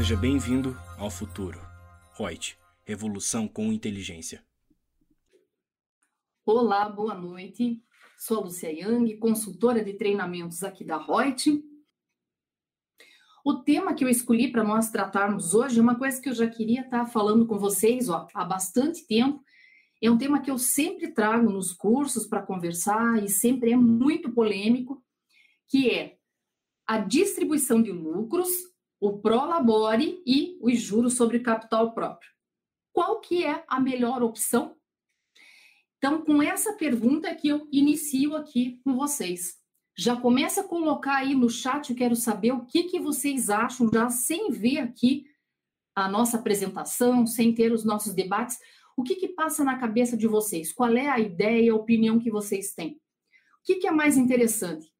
Seja bem-vindo ao futuro. Reut, revolução com inteligência. Olá, boa noite. Sou a Lucia Yang, consultora de treinamentos aqui da Reut. O tema que eu escolhi para nós tratarmos hoje é uma coisa que eu já queria estar falando com vocês ó, há bastante tempo. É um tema que eu sempre trago nos cursos para conversar e sempre é muito polêmico, que é a distribuição de lucros, o prolabore e os juros sobre capital próprio. Qual que é a melhor opção? Então, com essa pergunta que eu inicio aqui com vocês. Já começa a colocar aí no chat, eu quero saber o que, que vocês acham, já sem ver aqui a nossa apresentação, sem ter os nossos debates, o que, que passa na cabeça de vocês? Qual é a ideia, a opinião que vocês têm? O que, que é mais interessante?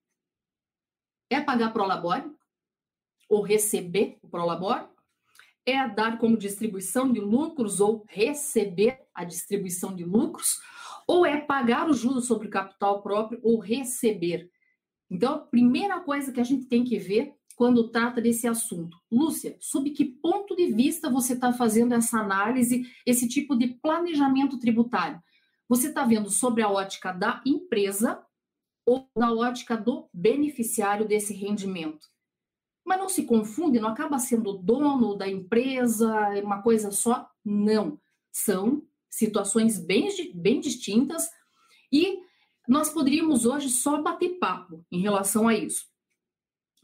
É pagar prolabore? Ou receber o prolabore? É dar como distribuição de lucros ou receber a distribuição de lucros? Ou é pagar o juros sobre capital próprio ou receber? Então, a primeira coisa que a gente tem que ver quando trata desse assunto. Lúcia, sob que ponto de vista você está fazendo essa análise, esse tipo de planejamento tributário? Você está vendo sobre a ótica da empresa ou da ótica do beneficiário desse rendimento? Mas não se confunde, não acaba sendo dono da empresa, é uma coisa só? Não. São situações bem, bem distintas e nós poderíamos hoje só bater papo em relação a isso.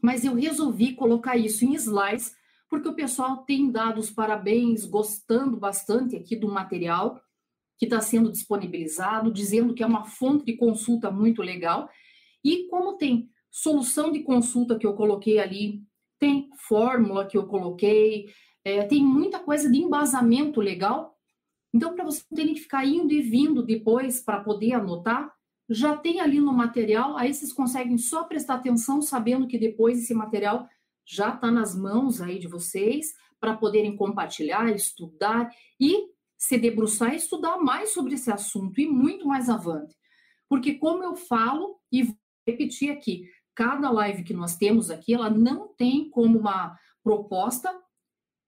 Mas eu resolvi colocar isso em slides, porque o pessoal tem dado os parabéns, gostando bastante aqui do material que está sendo disponibilizado, dizendo que é uma fonte de consulta muito legal. E como tem solução de consulta que eu coloquei ali, tem fórmula que eu coloquei, é, tem muita coisa de embasamento legal. Então, para você não ter que ficar indo e vindo depois para poder anotar, já tem ali no material, aí vocês conseguem só prestar atenção sabendo que depois esse material já está nas mãos aí de vocês para poderem compartilhar, estudar e se debruçar e estudar mais sobre esse assunto e muito mais avante. Porque como eu falo e vou repetir aqui, cada live que nós temos aqui, ela não tem como uma proposta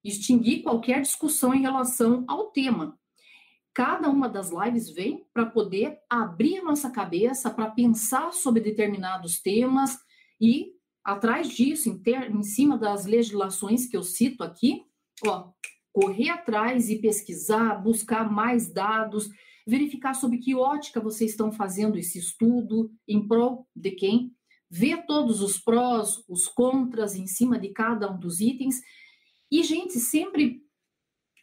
extinguir qualquer discussão em relação ao tema. Cada uma das lives vem para poder abrir a nossa cabeça para pensar sobre determinados temas e atrás disso, em, ter, em cima das legislações que eu cito aqui, ó, correr atrás e pesquisar, buscar mais dados, verificar sobre que ótica vocês estão fazendo esse estudo, em prol de quem, ver todos os prós, os contras em cima de cada um dos itens. E, gente, sempre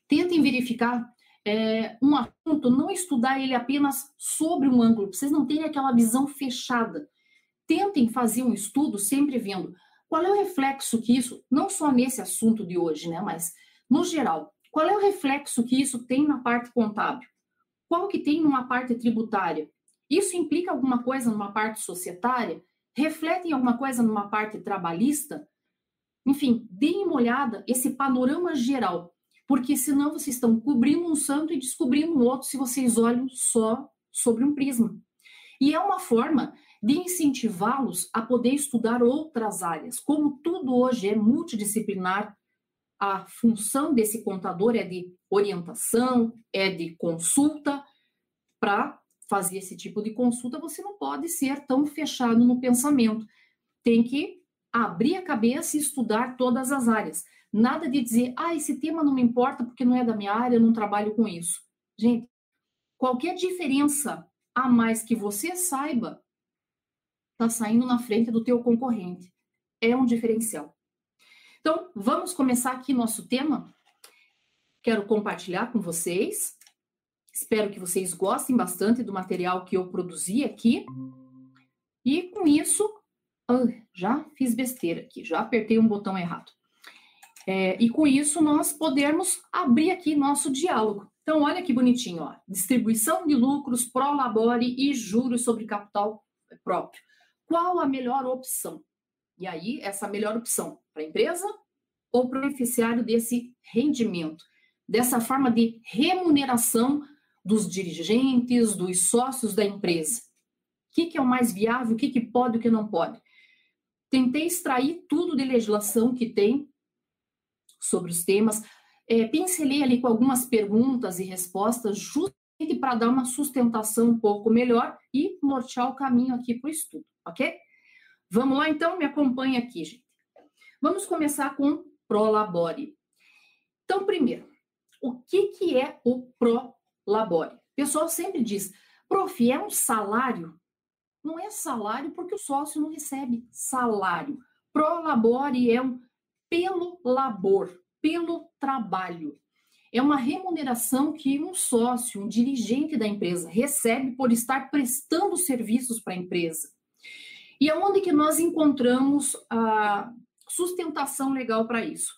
tentem verificar é, um assunto, não estudar ele apenas sobre um ângulo, vocês não terem aquela visão fechada. Tentem fazer um estudo sempre vendo qual é o reflexo que isso, não só nesse assunto de hoje, né, mas no geral, qual é o reflexo que isso tem na parte contábil? Qual que tem numa parte tributária? Isso implica alguma coisa numa parte societária? Reflete em alguma coisa numa parte trabalhista? Enfim, deem uma olhada, esse panorama geral porque senão vocês estão cobrindo um santo e descobrindo um outro se vocês olham só sobre um prisma. E é uma forma de incentivá-los a poder estudar outras áreas. Como tudo hoje é multidisciplinar, a função desse contador é de orientação, é de consulta. Para fazer esse tipo de consulta, você não pode ser tão fechado no pensamento. Tem que abrir a cabeça e estudar todas as áreas. Nada de dizer, ah, esse tema não me importa porque não é da minha área, eu não trabalho com isso. Gente, qualquer diferença a mais que você saiba, está saindo na frente do teu concorrente. É um diferencial. Então, vamos começar aqui nosso tema. Quero compartilhar com vocês. Espero que vocês gostem bastante do material que eu produzi aqui. E com isso, ah, já fiz besteira aqui, já apertei um botão errado. É, e com isso nós podermos abrir aqui nosso diálogo. Então, olha que bonitinho, ó. Distribuição de lucros, prolabore e juros sobre capital próprio. Qual a melhor opção? E aí, essa melhor opção para a empresa ou para o beneficiário desse rendimento? Dessa forma de remuneração dos dirigentes, dos sócios da empresa. O que, que é o mais viável, o que, que pode o que não pode? Tentei extrair tudo de legislação que tem sobre os temas. É, pincelei ali com algumas perguntas e respostas, justamente para dar uma sustentação um pouco melhor e nortear o caminho aqui para o estudo, ok? Vamos lá, então? Me acompanha aqui, gente. Vamos começar com Prolabore. Então, primeiro, o que, que é o Prolabore? O pessoal sempre diz, prof, é um salário? Não é salário porque o sócio não recebe salário. Prolabore é um pelo labor, pelo trabalho. É uma remuneração que um sócio, um dirigente da empresa recebe por estar prestando serviços para a empresa. E aonde que nós encontramos a sustentação legal para isso?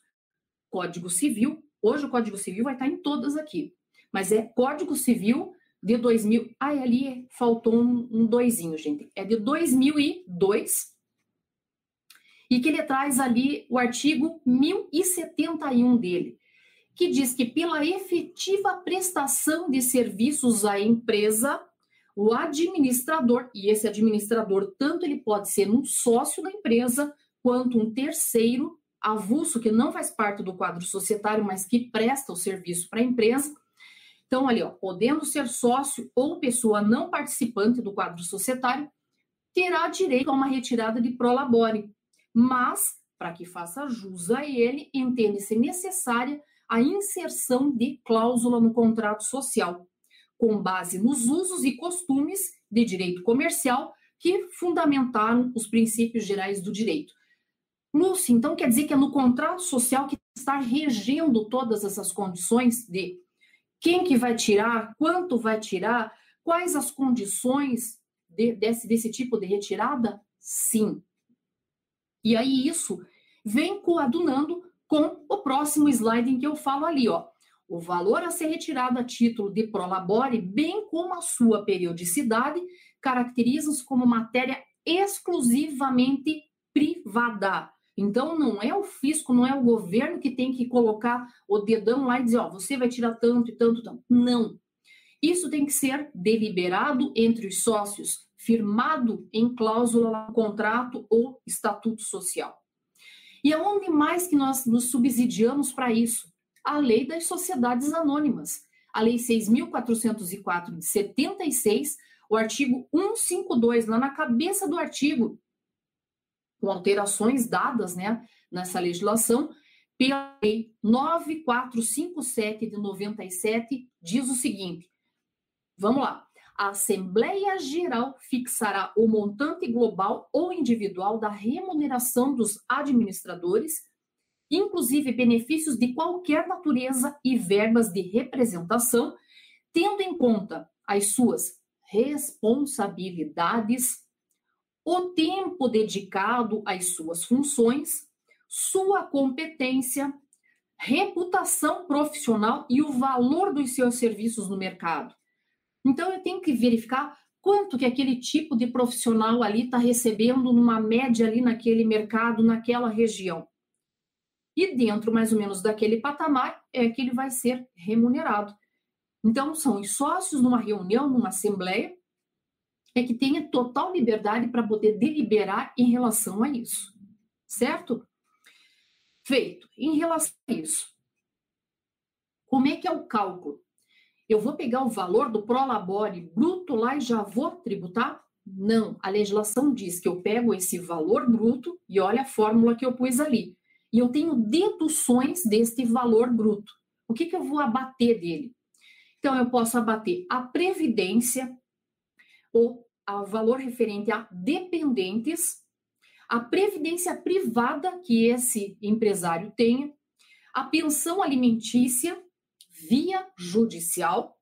Código Civil. Hoje o Código Civil vai estar em todas aqui, mas é Código Civil de 2000. Ah, ali faltou um, um doisinho, gente. É de 2002 e que ele traz ali o artigo 1071 dele, que diz que pela efetiva prestação de serviços à empresa, o administrador, e esse administrador, tanto ele pode ser um sócio da empresa, quanto um terceiro avulso, que não faz parte do quadro societário, mas que presta o serviço para a empresa. Então, ali, ó, podendo ser sócio ou pessoa não participante do quadro societário, terá direito a uma retirada de prolabore, mas, para que faça jus a ele, entende-se necessária a inserção de cláusula no contrato social, com base nos usos e costumes de direito comercial que fundamentaram os princípios gerais do direito. Lúcia, então quer dizer que é no contrato social que está regendo todas essas condições de quem que vai tirar, quanto vai tirar, quais as condições de, desse, desse tipo de retirada? Sim. E aí isso vem coadunando com o próximo slide em que eu falo ali, ó. O valor a ser retirado a título de prolabore, bem como a sua periodicidade, caracterizam-se como matéria exclusivamente privada. Então, não é o fisco, não é o governo que tem que colocar o dedão lá e dizer, ó, você vai tirar tanto e tanto, tanto. Não. Isso tem que ser deliberado entre os sócios, firmado em cláusula, contrato ou estatuto social. E aonde mais que nós nos subsidiamos para isso? A lei das sociedades anônimas. A lei 6.404 de 76, o artigo 152, lá na cabeça do artigo, com alterações dadas né, nessa legislação, pela lei 9457 de 97, diz o seguinte: vamos lá a Assembleia Geral fixará o montante global ou individual da remuneração dos administradores, inclusive benefícios de qualquer natureza e verbas de representação, tendo em conta as suas responsabilidades, o tempo dedicado às suas funções, sua competência, reputação profissional e o valor dos seus serviços no mercado então, eu tenho que verificar quanto que aquele tipo de profissional ali está recebendo numa média ali naquele mercado, naquela região. E dentro, mais ou menos, daquele patamar, é que ele vai ser remunerado. Então, são os sócios numa reunião, numa assembleia, é que tenha total liberdade para poder deliberar em relação a isso. Certo? Feito. Em relação a isso, como é que é o cálculo? Eu vou pegar o valor do prolabore bruto lá e já vou tributar? Não, a legislação diz que eu pego esse valor bruto e olha a fórmula que eu pus ali. E eu tenho deduções deste valor bruto. O que, que eu vou abater dele? Então, eu posso abater a previdência, ou o valor referente a dependentes, a previdência privada que esse empresário tenha, a pensão alimentícia via judicial,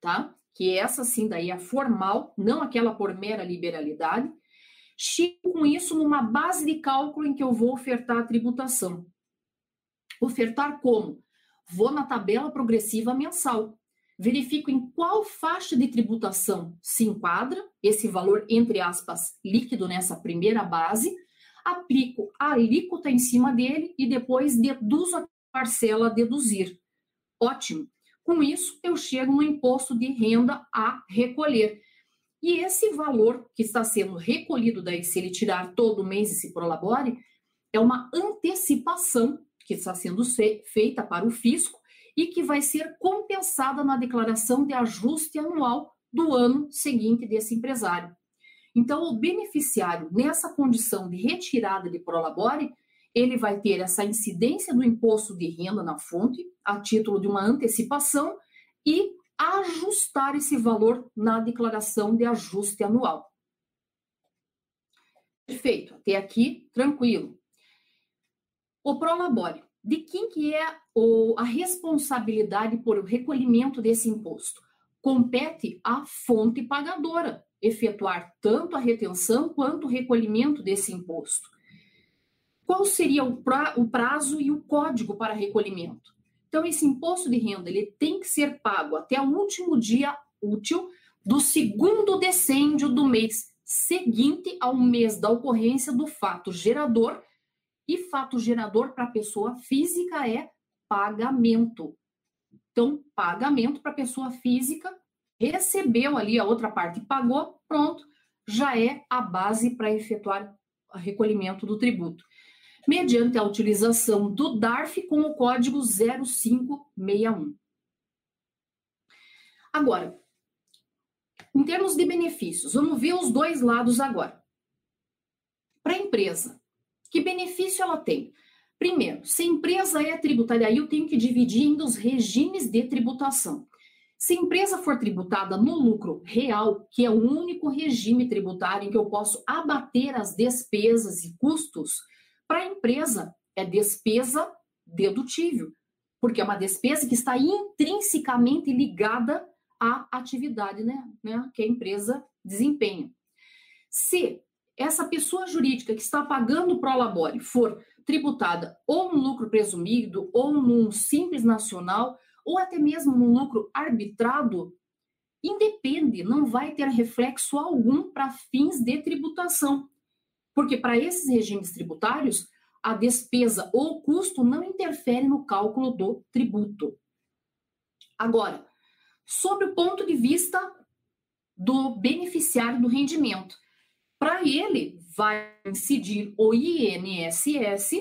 tá? Que essa sim daí é formal, não aquela por mera liberalidade. Chego com isso numa base de cálculo em que eu vou ofertar a tributação. Ofertar como? Vou na tabela progressiva mensal. Verifico em qual faixa de tributação se enquadra esse valor, entre aspas, líquido nessa primeira base, aplico a alíquota em cima dele e depois deduzo a parcela a deduzir. Ótimo. Com isso, eu chego no imposto de renda a recolher. E esse valor que está sendo recolhido daí, se ele tirar todo mês esse prolabore, é uma antecipação que está sendo feita para o fisco e que vai ser compensada na declaração de ajuste anual do ano seguinte desse empresário. Então, o beneficiário, nessa condição de retirada de prolabore, ele vai ter essa incidência do imposto de renda na fonte, a título de uma antecipação, e ajustar esse valor na declaração de ajuste anual. Perfeito, até aqui, tranquilo. O prolabore, de quem que é o, a responsabilidade por o recolhimento desse imposto? Compete à fonte pagadora efetuar tanto a retenção quanto o recolhimento desse imposto. Qual seria o, pra, o prazo e o código para recolhimento? Então, esse imposto de renda ele tem que ser pago até o último dia útil do segundo decêndio do mês seguinte ao mês da ocorrência do fato gerador. E fato gerador para pessoa física é pagamento. Então, pagamento para pessoa física recebeu ali a outra parte e pagou, pronto, já é a base para efetuar o recolhimento do tributo. Mediante a utilização do DARF com o código 0561. Agora, em termos de benefícios, vamos ver os dois lados agora. Para a empresa, que benefício ela tem? Primeiro, se a empresa é tributária, aí eu tenho que dividir em os regimes de tributação. Se a empresa for tributada no lucro real, que é o único regime tributário em que eu posso abater as despesas e custos, para a empresa é despesa dedutível, porque é uma despesa que está intrinsecamente ligada à atividade né, né, que a empresa desempenha. Se essa pessoa jurídica que está pagando o prolabore for tributada ou no lucro presumido ou num simples nacional, ou até mesmo no lucro arbitrado, independe, não vai ter reflexo algum para fins de tributação. Porque para esses regimes tributários, a despesa ou custo não interfere no cálculo do tributo. Agora, sobre o ponto de vista do beneficiário do rendimento, para ele vai incidir o INSS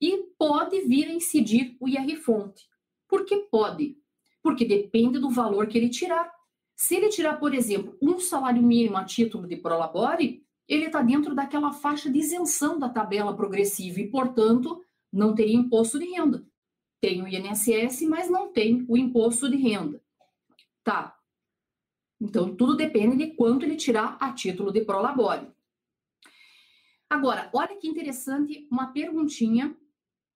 e pode vir a incidir o IR-fonte. Por que pode? Porque depende do valor que ele tirar. Se ele tirar, por exemplo, um salário mínimo a título de prolabore, ele está dentro daquela faixa de isenção da tabela progressiva e, portanto, não teria imposto de renda. Tem o INSS, mas não tem o imposto de renda. Tá. Então, tudo depende de quanto ele tirar a título de prolabore. Agora, olha que interessante uma perguntinha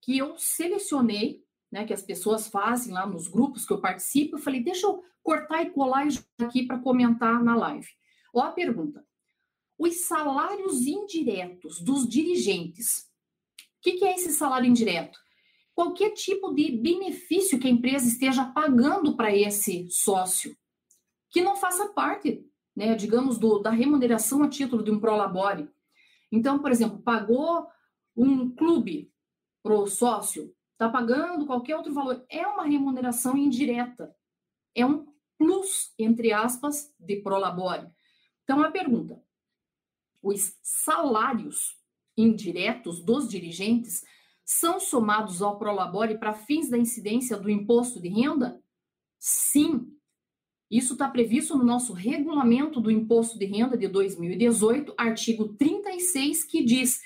que eu selecionei né, que as pessoas fazem lá nos grupos que eu participo, eu falei, deixa eu cortar e colar aqui para comentar na live. Ó a pergunta. Os salários indiretos dos dirigentes. O que, que é esse salário indireto? Qualquer tipo de benefício que a empresa esteja pagando para esse sócio, que não faça parte, né, digamos, do, da remuneração a título de um prolabore. Então, por exemplo, pagou um clube para o sócio, está pagando qualquer outro valor. É uma remuneração indireta. É um plus, entre aspas, de prolabore. Então, a pergunta: os salários indiretos dos dirigentes são somados ao prolabore para fins da incidência do imposto de renda? Sim. Isso está previsto no nosso regulamento do imposto de renda de 2018, artigo 36, que diz: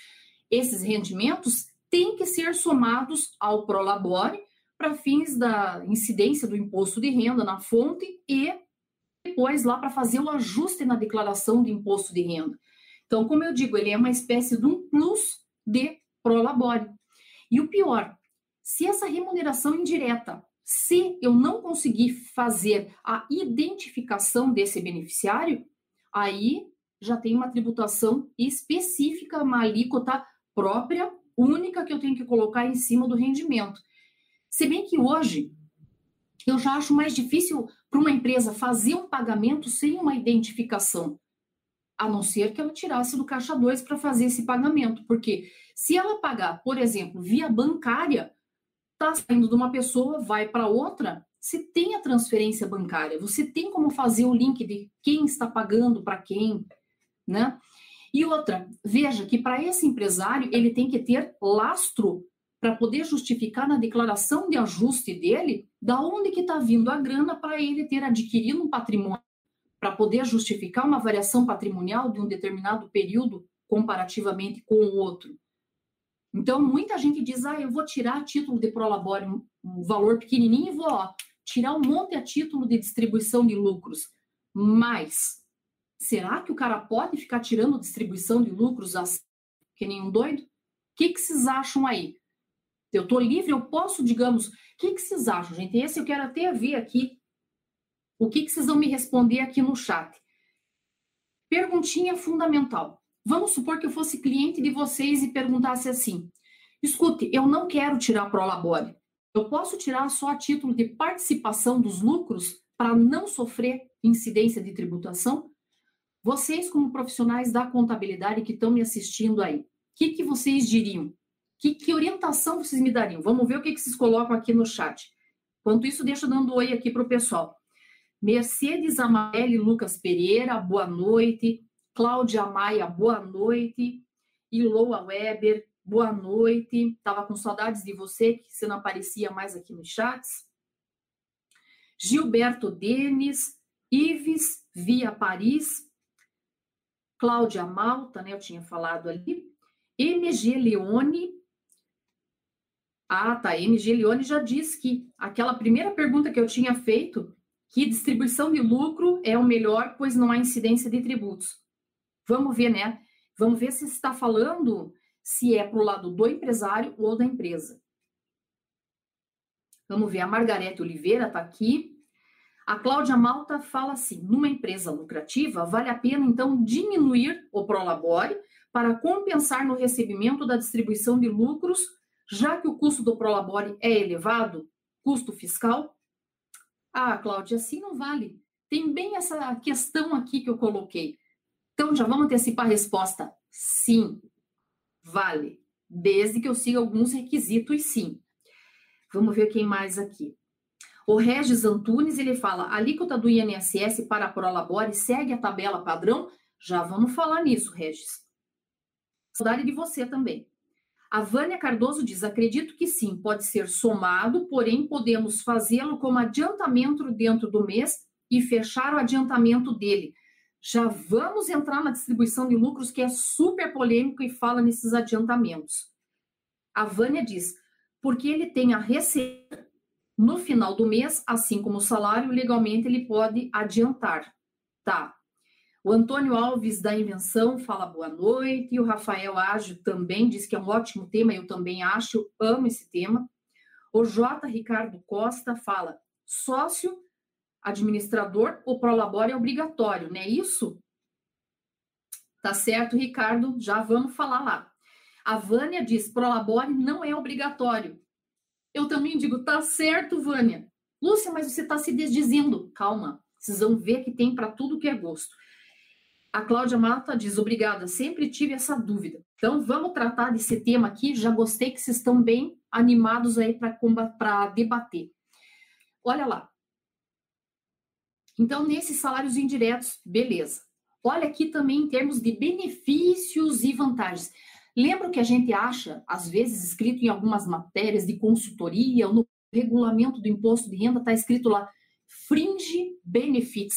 esses rendimentos têm que ser somados ao Prolabore para fins da incidência do imposto de renda na fonte e depois lá para fazer o ajuste na declaração de imposto de renda. Então, como eu digo, ele é uma espécie de um plus de Prolabore. E o pior, se essa remuneração indireta, se eu não conseguir fazer a identificação desse beneficiário, aí já tem uma tributação específica, uma alíquota própria única que eu tenho que colocar em cima do rendimento. Se bem que hoje eu já acho mais difícil para uma empresa fazer um pagamento sem uma identificação, a não ser que ela tirasse do caixa 2 para fazer esse pagamento, porque se ela pagar, por exemplo, via bancária, está saindo de uma pessoa, vai para outra, se tem a transferência bancária, você tem como fazer o link de quem está pagando para quem, né? E outra, veja que para esse empresário ele tem que ter lastro para poder justificar na declaração de ajuste dele da onde que está vindo a grana para ele ter adquirido um patrimônio, para poder justificar uma variação patrimonial de um determinado período comparativamente com o outro. Então, muita gente diz, ah, eu vou tirar título de prolabore, um valor pequenininho, e vou ó, tirar um monte a título de distribuição de lucros. Mas, será que o cara pode ficar tirando distribuição de lucros assim, que nem um doido? O que, que vocês acham aí? Eu estou livre, eu posso, digamos. O que, que vocês acham, gente? Esse eu quero até ver aqui. O que, que vocês vão me responder aqui no chat? Perguntinha fundamental. Vamos supor que eu fosse cliente de vocês e perguntasse assim: escute, eu não quero tirar Prolabore. Eu posso tirar só a título de participação dos lucros para não sofrer incidência de tributação? Vocês, como profissionais da contabilidade que estão me assistindo aí, o que, que vocês diriam? Que, que orientação vocês me dariam? Vamos ver o que, que vocês colocam aqui no chat. Enquanto isso, deixa dando oi aqui para o pessoal. Mercedes Amarelli Lucas Pereira, boa noite. Cláudia Maia, boa noite. Iloa Weber, boa noite. Estava com saudades de você, que você não aparecia mais aqui nos chats. Gilberto Denis, Ives Via Paris, Cláudia Malta, né? Eu tinha falado ali. MG Leone, ah, tá. MG Leone já disse que aquela primeira pergunta que eu tinha feito, que distribuição de lucro é o melhor, pois não há incidência de tributos. Vamos ver, né? Vamos ver se está falando se é para o lado do empresário ou da empresa. Vamos ver, a Margarete Oliveira está aqui. A Cláudia Malta fala assim: numa empresa lucrativa, vale a pena então diminuir o prolabore para compensar no recebimento da distribuição de lucros já que o custo do Prolabore é elevado, custo fiscal? Ah, Cláudia, assim não vale. Tem bem essa questão aqui que eu coloquei. Então, já vamos antecipar a resposta. Sim, vale. Desde que eu siga alguns requisitos, sim. Vamos ver quem mais aqui. O Regis Antunes, ele fala, a alíquota do INSS para a Prolabore segue a tabela padrão? Já vamos falar nisso, Regis. Saudade de você também. A Vânia Cardoso diz: acredito que sim, pode ser somado, porém podemos fazê-lo como adiantamento dentro do mês e fechar o adiantamento dele. Já vamos entrar na distribuição de lucros, que é super polêmico e fala nesses adiantamentos. A Vânia diz: porque ele tem a receita no final do mês, assim como o salário, legalmente ele pode adiantar. Tá, o Antônio Alves da Invenção fala boa noite. E o Rafael Ágio também diz que é um ótimo tema, eu também acho, amo esse tema. O J. Ricardo Costa fala: sócio, administrador, o Prolabore é obrigatório, não é isso? Tá certo, Ricardo, já vamos falar lá. A Vânia diz: Prolabore não é obrigatório. Eu também digo: tá certo, Vânia. Lúcia, mas você está se desdizendo. Calma, vocês vão ver que tem para tudo que é gosto. A Cláudia Mata diz: obrigada, sempre tive essa dúvida. Então, vamos tratar desse tema aqui. Já gostei que vocês estão bem animados aí para debater. Olha lá. Então, nesses salários indiretos, beleza. Olha aqui também em termos de benefícios e vantagens. Lembra que a gente acha, às vezes, escrito em algumas matérias de consultoria, ou no regulamento do imposto de renda, está escrito lá fringe benefits,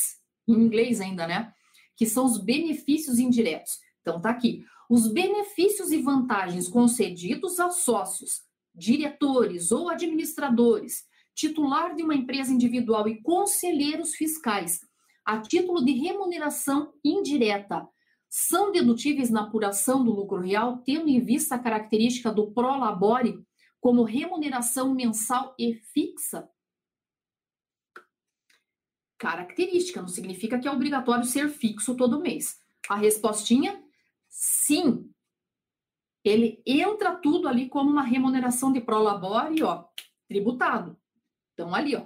em inglês ainda, né? que são os benefícios indiretos. Então, tá aqui. Os benefícios e vantagens concedidos aos sócios, diretores ou administradores, titular de uma empresa individual e conselheiros fiscais, a título de remuneração indireta, são dedutíveis na apuração do lucro real, tendo em vista a característica do prolabore como remuneração mensal e fixa característica, não significa que é obrigatório ser fixo todo mês. A respostinha, sim. Ele entra tudo ali como uma remuneração de prolabore, ó, tributado. Então, ali, ó.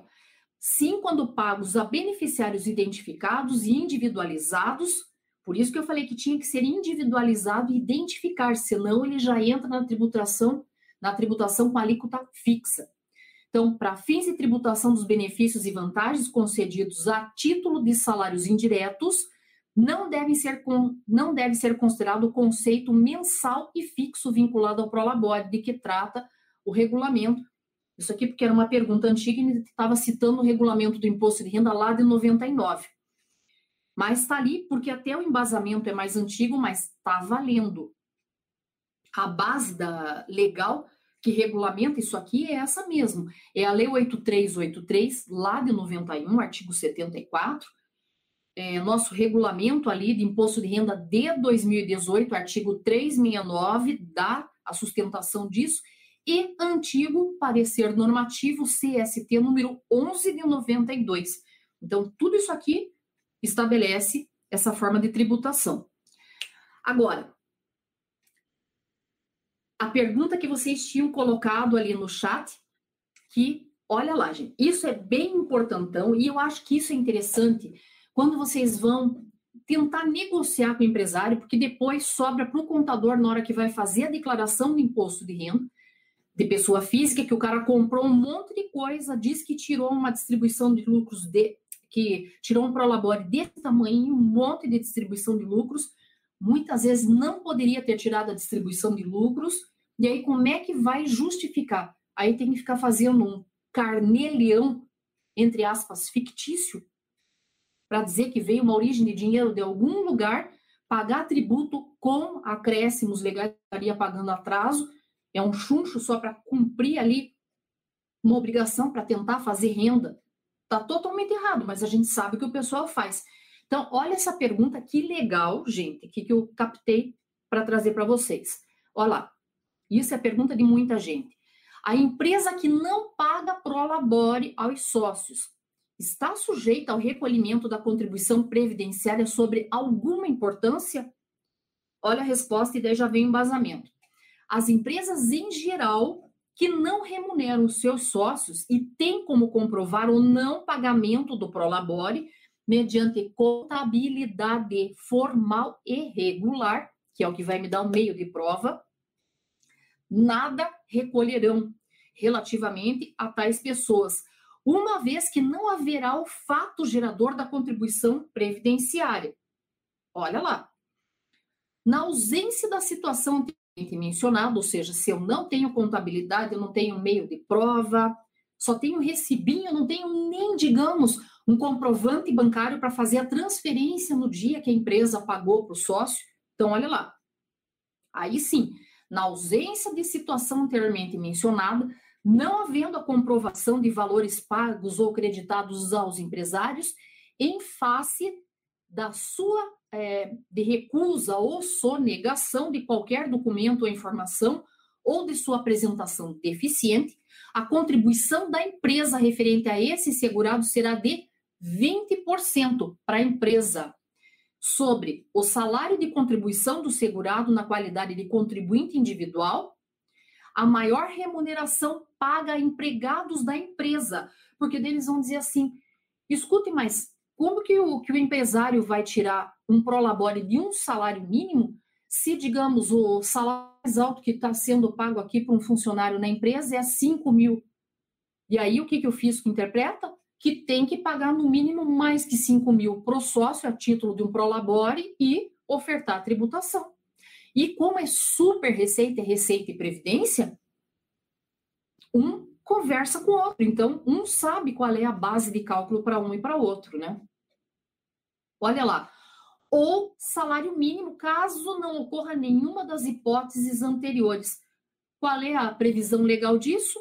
Sim, quando pagos a beneficiários identificados e individualizados, por isso que eu falei que tinha que ser individualizado e identificar, senão ele já entra na tributação, na tributação com alíquota fixa. Então, para fins de tributação dos benefícios e vantagens concedidos a título de salários indiretos, não deve ser, não deve ser considerado o conceito mensal e fixo vinculado ao Prolabore, de que trata o regulamento. Isso aqui porque era uma pergunta antiga e estava citando o regulamento do imposto de renda lá de 99. Mas está ali porque até o embasamento é mais antigo, mas está valendo. A base da legal que regulamenta isso aqui é essa mesmo. É a Lei 8383, lá de 91, artigo 74. É, nosso regulamento ali de imposto de renda de 2018, artigo 369, dá a sustentação disso. E antigo parecer normativo CST número 11 de 92. Então, tudo isso aqui estabelece essa forma de tributação. Agora, a pergunta que vocês tinham colocado ali no chat, que, olha lá, gente, isso é bem importantão e eu acho que isso é interessante quando vocês vão tentar negociar com o empresário, porque depois sobra para o contador na hora que vai fazer a declaração do imposto de renda de pessoa física, que o cara comprou um monte de coisa, diz que tirou uma distribuição de lucros de que tirou um prolabore desse tamanho, um monte de distribuição de lucros, muitas vezes não poderia ter tirado a distribuição de lucros, e aí como é que vai justificar? Aí tem que ficar fazendo um carneleão, entre aspas, fictício, para dizer que veio uma origem de dinheiro de algum lugar, pagar tributo com acréscimos legais, estaria pagando atraso, é um chuncho só para cumprir ali uma obrigação para tentar fazer renda. Está totalmente errado, mas a gente sabe que o pessoal faz. Então, olha essa pergunta, que legal, gente, que, que eu captei para trazer para vocês. Olha lá, isso é pergunta de muita gente. A empresa que não paga prolabore aos sócios está sujeita ao recolhimento da contribuição previdenciária sobre alguma importância? Olha a resposta e daí já vem o embasamento. As empresas em geral que não remuneram os seus sócios e têm como comprovar o não pagamento do prolabore mediante contabilidade formal e regular, que é o que vai me dar um meio de prova, nada recolherão relativamente a tais pessoas, uma vez que não haverá o fato gerador da contribuição previdenciária. Olha lá. Na ausência da situação mencionada, ou seja, se eu não tenho contabilidade, eu não tenho meio de prova, só tenho recibinho, não tenho nem, digamos, um comprovante bancário para fazer a transferência no dia que a empresa pagou para o sócio. Então, olha lá. Aí sim, na ausência de situação anteriormente mencionada, não havendo a comprovação de valores pagos ou creditados aos empresários, em face da sua é, de recusa ou sonegação de qualquer documento ou informação ou de sua apresentação deficiente, a contribuição da empresa referente a esse segurado será de 20% para a empresa sobre o salário de contribuição do segurado na qualidade de contribuinte individual, a maior remuneração paga a empregados da empresa, porque eles vão dizer assim: escute, mas como que o, que o empresário vai tirar um prolabore de um salário mínimo se, digamos, o salário mais alto que está sendo pago aqui para um funcionário na empresa é 5 mil? E aí o que, que o fisco interpreta? que tem que pagar no mínimo mais que 5 mil para o sócio a título de um prolabore e ofertar a tributação. E como é super receita, receita e previdência, um conversa com o outro. Então, um sabe qual é a base de cálculo para um e para outro, né? Olha lá. Ou salário mínimo, caso não ocorra nenhuma das hipóteses anteriores. Qual é a previsão legal disso?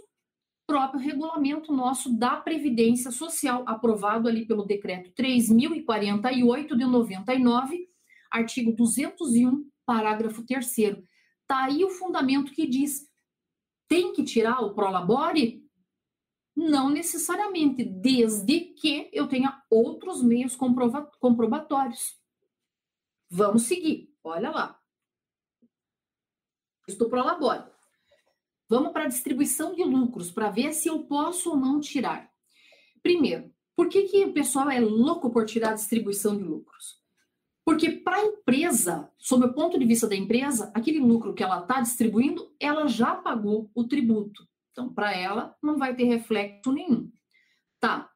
próprio regulamento nosso da Previdência Social, aprovado ali pelo decreto 3048 de 99, artigo 201, parágrafo 3 Tá aí o fundamento que diz: tem que tirar o prolabore? Não necessariamente, desde que eu tenha outros meios comprobatórios. Vamos seguir. Olha lá. Estou prolabore. Vamos para a distribuição de lucros, para ver se eu posso ou não tirar. Primeiro, por que, que o pessoal é louco por tirar a distribuição de lucros? Porque para a empresa, sob o ponto de vista da empresa, aquele lucro que ela está distribuindo, ela já pagou o tributo. Então, para ela, não vai ter reflexo nenhum. Tá.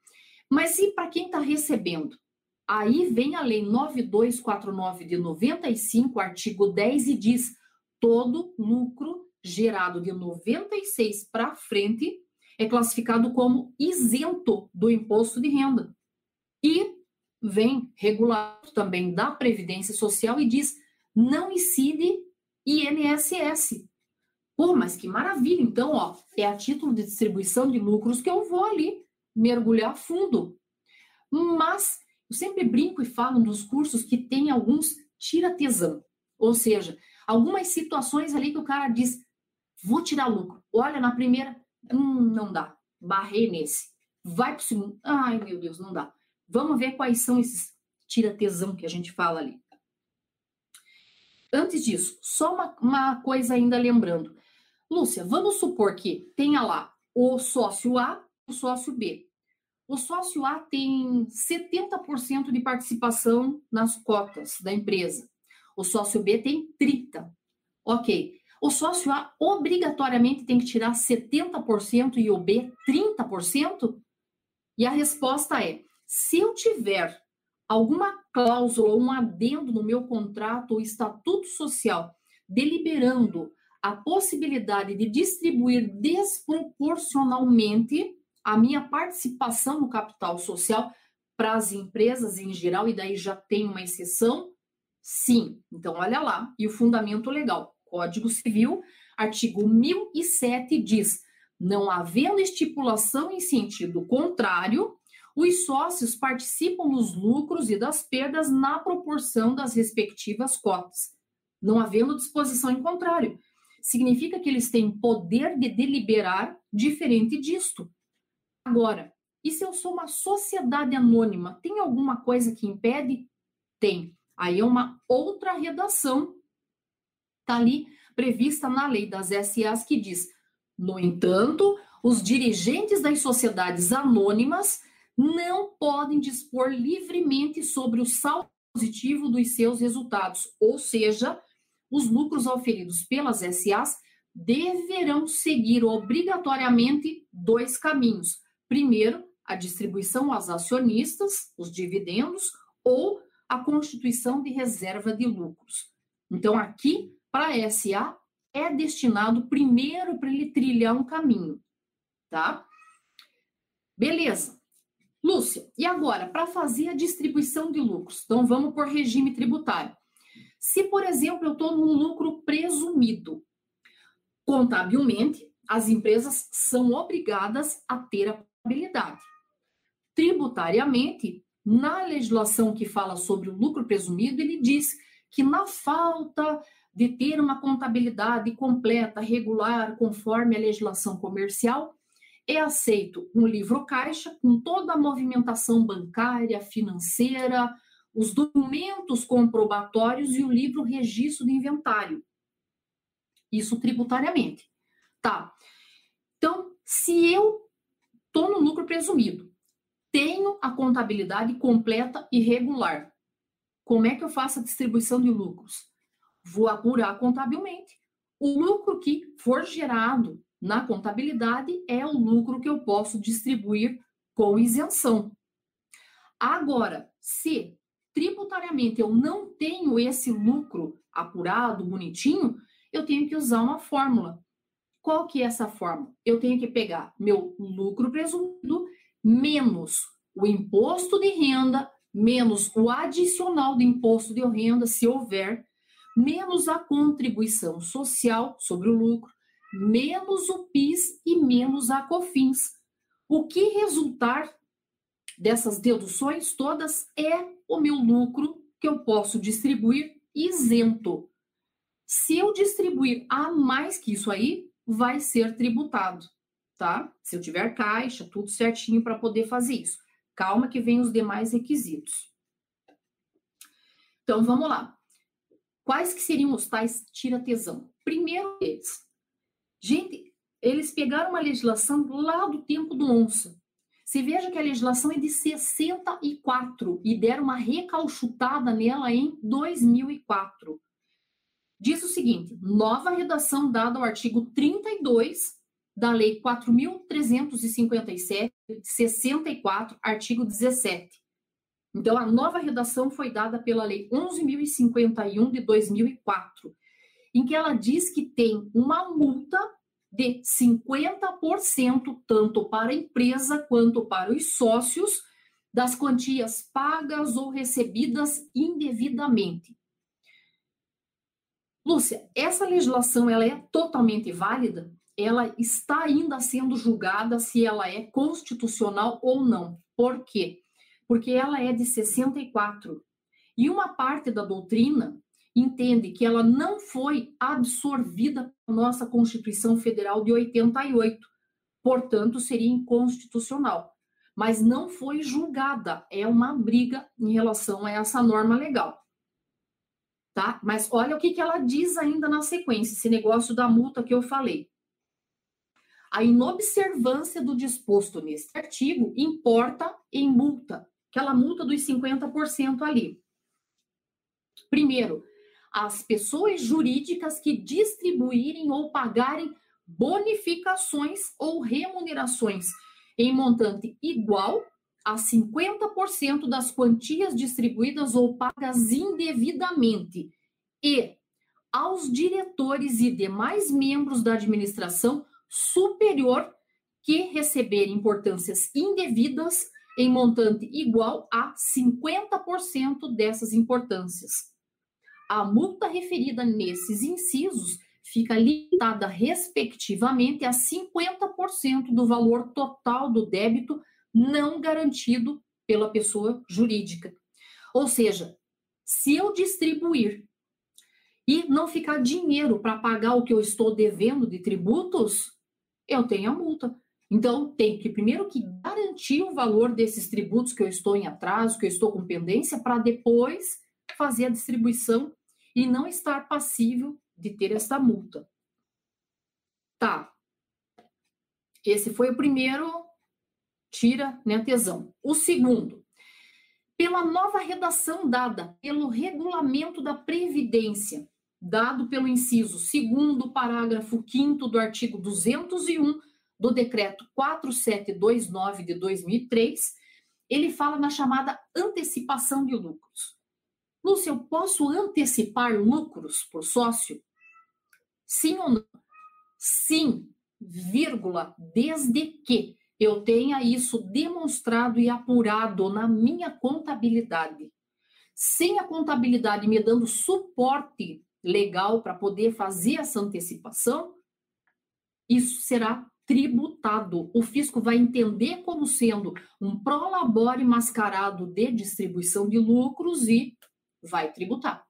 Mas e para quem está recebendo? Aí vem a Lei 9249 de 95, artigo 10, e diz: todo lucro gerado de 96 para frente é classificado como isento do imposto de renda. E vem regulado também da Previdência Social e diz não incide INSS. Pô, mas que maravilha! Então, ó, é a título de distribuição de lucros que eu vou ali mergulhar fundo. Mas eu sempre brinco e falo dos cursos que tem alguns tira tesão. Ou seja, algumas situações ali que o cara diz, vou tirar lucro. Olha, na primeira, hum, não dá. Barrei nesse. Vai pro segundo. Ai, meu Deus, não dá. Vamos ver quais são esses tira tesão que a gente fala ali. Antes disso, só uma, uma coisa ainda lembrando. Lúcia, vamos supor que tenha lá o sócio A e o sócio B. O sócio A tem 70% de participação nas cotas da empresa. O sócio B tem 30%. Ok. O sócio A obrigatoriamente tem que tirar 70% e o B 30%? E a resposta é: se eu tiver alguma cláusula ou um adendo no meu contrato ou estatuto social deliberando a possibilidade de distribuir desproporcionalmente a minha participação no capital social para as empresas em geral, e daí já tem uma exceção? Sim. Então, olha lá. E o fundamento legal. Código Civil, artigo 1007 diz: não havendo estipulação em sentido contrário, os sócios participam dos lucros e das perdas na proporção das respectivas cotas, não havendo disposição em contrário. Significa que eles têm poder de deliberar diferente disto. Agora, e se eu sou uma sociedade anônima, tem alguma coisa que impede? Tem. Aí é uma outra redação, está ali prevista na lei das SAs que diz: no entanto, os dirigentes das sociedades anônimas não podem dispor livremente sobre o saldo positivo dos seus resultados, ou seja, os lucros oferidos pelas SAs deverão seguir obrigatoriamente dois caminhos. Primeiro, a distribuição aos acionistas, os dividendos, ou a constituição de reserva de lucros. Então, aqui, para a SA, é destinado primeiro para ele trilhar um caminho, tá? Beleza. Lúcia, e agora, para fazer a distribuição de lucros? Então, vamos por regime tributário. Se, por exemplo, eu estou num lucro presumido, contabilmente, as empresas são obrigadas a ter a contabilidade. Tributariamente, na legislação que fala sobre o lucro presumido, ele diz que na falta de ter uma contabilidade completa, regular, conforme a legislação comercial, é aceito um livro caixa com toda a movimentação bancária, financeira, os documentos comprobatórios e o livro registro de inventário. Isso tributariamente. Tá. Então, se eu estou no lucro presumido, tenho a contabilidade completa e regular. Como é que eu faço a distribuição de lucros? Vou apurar contabilmente. O lucro que for gerado na contabilidade é o lucro que eu posso distribuir com isenção. Agora, se tributariamente eu não tenho esse lucro apurado, bonitinho, eu tenho que usar uma fórmula. Qual que é essa fórmula? Eu tenho que pegar meu lucro presumido menos o imposto de renda, menos o adicional do imposto de renda, se houver, menos a contribuição social sobre o lucro, menos o PIS e menos a COFINS. O que resultar dessas deduções todas é o meu lucro que eu posso distribuir isento. Se eu distribuir a mais que isso aí, vai ser tributado tá? Se eu tiver caixa, tudo certinho para poder fazer isso. Calma que vem os demais requisitos. Então, vamos lá. Quais que seriam os tais tira-tesão? Primeiro deles. Gente, eles pegaram uma legislação lá do tempo do onça. Você veja que a legislação é de 64 e deram uma recalchutada nela em 2004. Diz o seguinte: nova redação dada ao artigo 32 da Lei 4.357, 64, artigo 17. Então, a nova redação foi dada pela Lei 11.051 de 2004. Em que ela diz que tem uma multa de 50%, tanto para a empresa quanto para os sócios, das quantias pagas ou recebidas indevidamente. Lúcia, essa legislação ela é totalmente válida? Ela está ainda sendo julgada se ela é constitucional ou não. Por quê? Porque ela é de 64. E uma parte da doutrina entende que ela não foi absorvida pela nossa Constituição Federal de 88. Portanto, seria inconstitucional. Mas não foi julgada. É uma briga em relação a essa norma legal. Tá? Mas olha o que, que ela diz ainda na sequência, esse negócio da multa que eu falei. A inobservância do disposto neste artigo importa em multa, aquela multa dos 50% ali. Primeiro, as pessoas jurídicas que distribuírem ou pagarem bonificações ou remunerações em montante igual a 50% das quantias distribuídas ou pagas indevidamente. E aos diretores e demais membros da administração superior que receberem importâncias indevidas em montante igual a 50% dessas importâncias a multa referida nesses incisos fica limitada, respectivamente, a 50% do valor total do débito não garantido pela pessoa jurídica. Ou seja, se eu distribuir e não ficar dinheiro para pagar o que eu estou devendo de tributos, eu tenho a multa. Então, tem que primeiro que garantir o valor desses tributos que eu estou em atraso, que eu estou com pendência, para depois fazer a distribuição e não estar passível de ter essa multa. Tá. Esse foi o primeiro tira, né, tesão. O segundo, pela nova redação dada pelo regulamento da Previdência, dado pelo inciso segundo parágrafo 5 do artigo 201 do decreto 4729 de 2003, ele fala na chamada antecipação de lucros. Lúcia, eu posso antecipar lucros por sócio? Sim ou não? Sim, vírgula, desde que eu tenha isso demonstrado e apurado na minha contabilidade. Sem a contabilidade me dando suporte legal para poder fazer essa antecipação, isso será tributado. O fisco vai entender como sendo um prolabore mascarado de distribuição de lucros e vai tributar,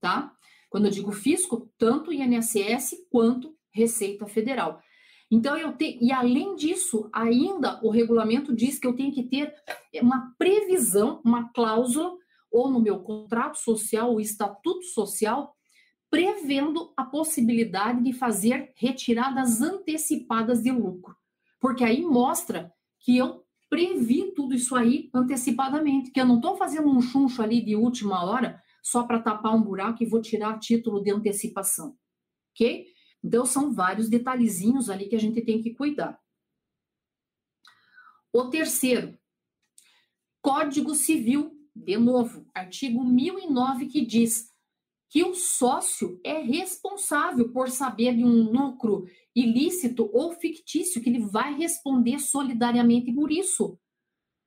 tá? Quando eu digo fisco, tanto INSS quanto Receita Federal. Então eu tenho, e além disso, ainda o regulamento diz que eu tenho que ter uma previsão, uma cláusula, ou no meu contrato social, o estatuto social, prevendo a possibilidade de fazer retiradas antecipadas de lucro. Porque aí mostra que eu previ tudo isso aí antecipadamente, que eu não estou fazendo um chuncho ali de última hora só para tapar um buraco e vou tirar título de antecipação, ok? Então são vários detalhezinhos ali que a gente tem que cuidar. O terceiro, Código Civil, de novo, artigo 1009 que diz que o sócio é responsável por saber de um lucro ilícito ou fictício, que ele vai responder solidariamente por isso.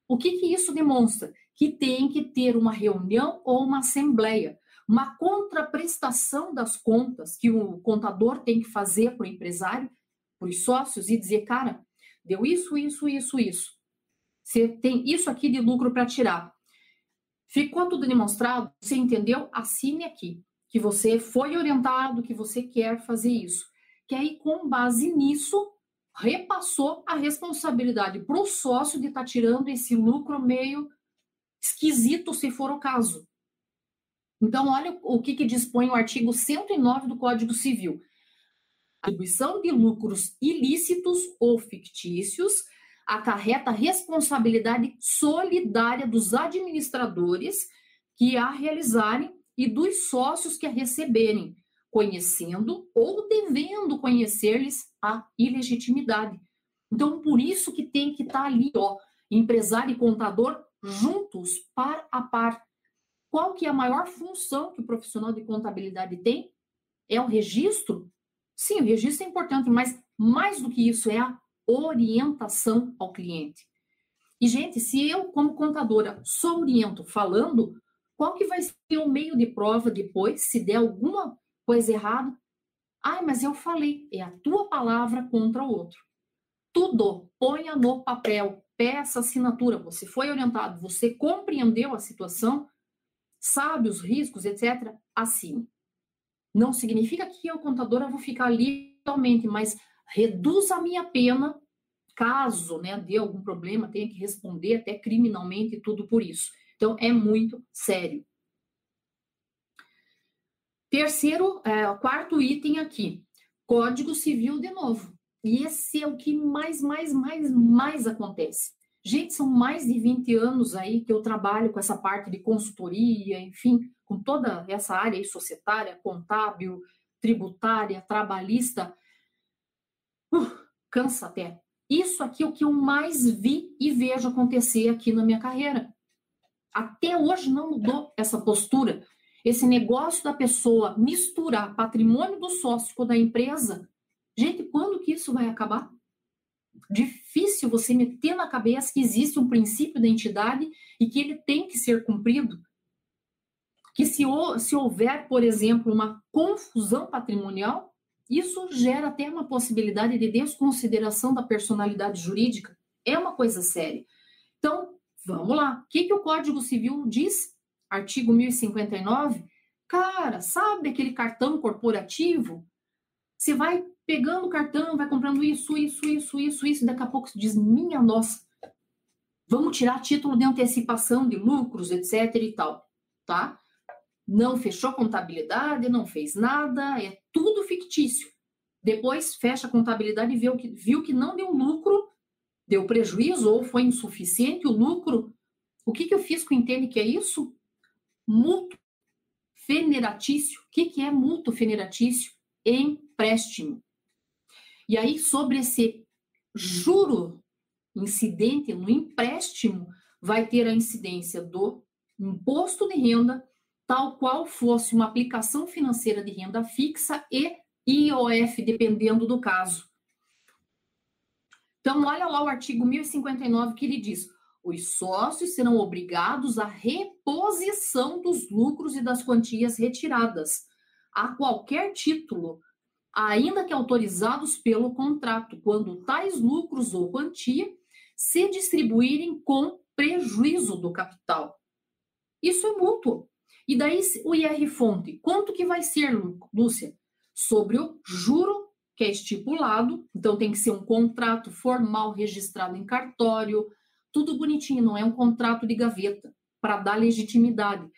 O que, que isso demonstra? Que tem que ter uma reunião ou uma assembleia, uma contraprestação das contas que o contador tem que fazer para o empresário, para os sócios, e dizer, cara, deu isso, isso, isso, isso. Você tem isso aqui de lucro para tirar. Ficou tudo demonstrado? Você entendeu? Assine aqui que você foi orientado, que você quer fazer isso. Que aí, com base nisso, repassou a responsabilidade para o sócio de estar tá tirando esse lucro meio esquisito, se for o caso. Então, olha o que, que dispõe o artigo 109 do Código Civil. Atribuição de lucros ilícitos ou fictícios acarreta responsabilidade solidária dos administradores que a realizarem e dos sócios que a receberem, conhecendo ou devendo conhecer-lhes a ilegitimidade. Então, por isso que tem que estar tá ali, ó, empresário e contador juntos, par a par. Qual que é a maior função que o profissional de contabilidade tem? É o registro? Sim, o registro é importante, mas mais do que isso é a orientação ao cliente. E, gente, se eu, como contadora, só oriento falando, qual que vai ser o meio de prova depois, se der alguma coisa errada? Ai, mas eu falei, é a tua palavra contra o outro. Tudo ponha no papel, peça assinatura. Você foi orientado, você compreendeu a situação, sabe os riscos, etc. Assine. Não significa que eu, contadora, vou ficar ali totalmente, mas reduz a minha pena caso né, dê algum problema, tenha que responder até criminalmente e tudo por isso. Então, é muito sério. Terceiro, é, quarto item aqui, Código Civil de novo. E esse é o que mais, mais, mais, mais acontece. Gente, são mais de 20 anos aí que eu trabalho com essa parte de consultoria, enfim, com toda essa área aí, societária, contábil, tributária, trabalhista. Uh, cansa até. Isso aqui é o que eu mais vi e vejo acontecer aqui na minha carreira. Até hoje não mudou essa postura. Esse negócio da pessoa misturar patrimônio do sócio com da empresa. Gente, quando que isso vai acabar? Difícil você meter na cabeça que existe um princípio da entidade e que ele tem que ser cumprido. Que se, se houver, por exemplo, uma confusão patrimonial, isso gera até uma possibilidade de desconsideração da personalidade jurídica. É uma coisa séria. Então, Vamos lá. O que, que o Código Civil diz? Artigo 1059. Cara, sabe aquele cartão corporativo? Você vai pegando o cartão, vai comprando isso, isso, isso, isso, isso, e daqui a pouco você diz, minha nossa, vamos tirar título de antecipação de lucros, etc e tal, tá? Não fechou contabilidade, não fez nada, é tudo fictício. Depois fecha a contabilidade e viu que, viu que não deu lucro deu prejuízo ou foi insuficiente o lucro, o que, que o Entende que é isso? Mútuo feneratício. O que, que é mútuo feneratício? Empréstimo. E aí, sobre esse juro incidente no empréstimo, vai ter a incidência do imposto de renda, tal qual fosse uma aplicação financeira de renda fixa e IOF, dependendo do caso. Então, olha lá o artigo 1059 que ele diz: os sócios serão obrigados à reposição dos lucros e das quantias retiradas a qualquer título, ainda que autorizados pelo contrato, quando tais lucros ou quantia se distribuírem com prejuízo do capital. Isso é mútuo. E daí o IR fonte, quanto que vai ser, Lúcia? Sobre o juro que é estipulado, então tem que ser um contrato formal registrado em cartório, tudo bonitinho, não é um contrato de gaveta para dar legitimidade.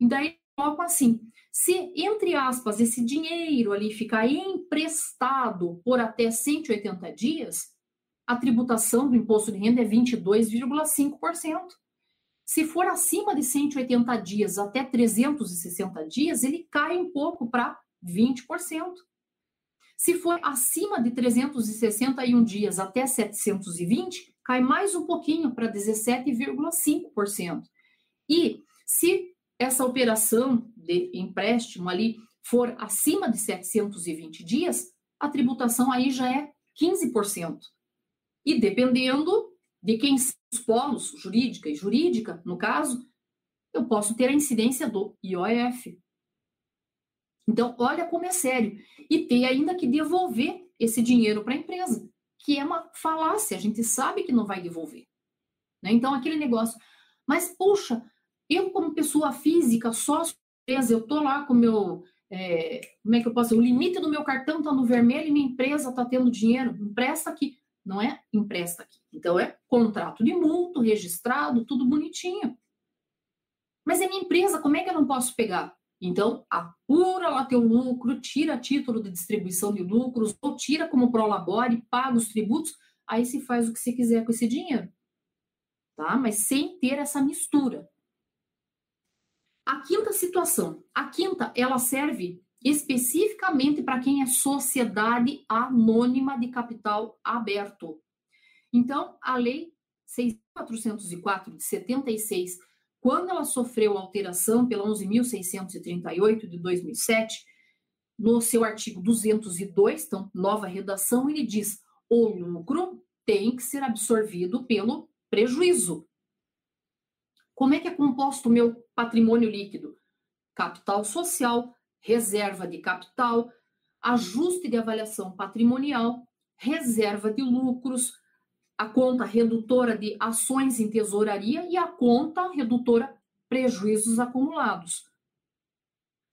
E daí coloco assim: se, entre aspas, esse dinheiro ali ficar emprestado por até 180 dias, a tributação do imposto de renda é 22,5%. Se for acima de 180 dias até 360 dias, ele cai um pouco para 20%. Se for acima de 361 dias até 720, cai mais um pouquinho para 17,5%. E se essa operação de empréstimo ali for acima de 720 dias, a tributação aí já é 15%. E dependendo de quem são os polos, jurídica e jurídica, no caso, eu posso ter a incidência do IOF. Então, olha como é sério. E ter ainda que devolver esse dinheiro para a empresa, que é uma falácia, a gente sabe que não vai devolver. Né? Então, aquele negócio, mas, puxa, eu como pessoa física, sócio eu tô lá com o meu, é, como é que eu posso, o limite do meu cartão está no vermelho e minha empresa está tendo dinheiro, empresta aqui. Não é empresta aqui. Então, é contrato de multa, registrado, tudo bonitinho. Mas é minha empresa, como é que eu não posso pegar? Então, apura lá teu lucro, tira título de distribuição de lucros, ou tira como prolabore, paga os tributos, aí se faz o que você quiser com esse dinheiro. Tá? Mas sem ter essa mistura. A quinta situação. A quinta, ela serve especificamente para quem é sociedade anônima de capital aberto. Então, a lei 6404 de 76 quando ela sofreu alteração pela 11.638 de 2007, no seu artigo 202, então, nova redação, ele diz: o lucro tem que ser absorvido pelo prejuízo. Como é que é composto o meu patrimônio líquido? Capital social, reserva de capital, ajuste de avaliação patrimonial, reserva de lucros, a conta redutora de ações em tesouraria e a conta redutora prejuízos acumulados.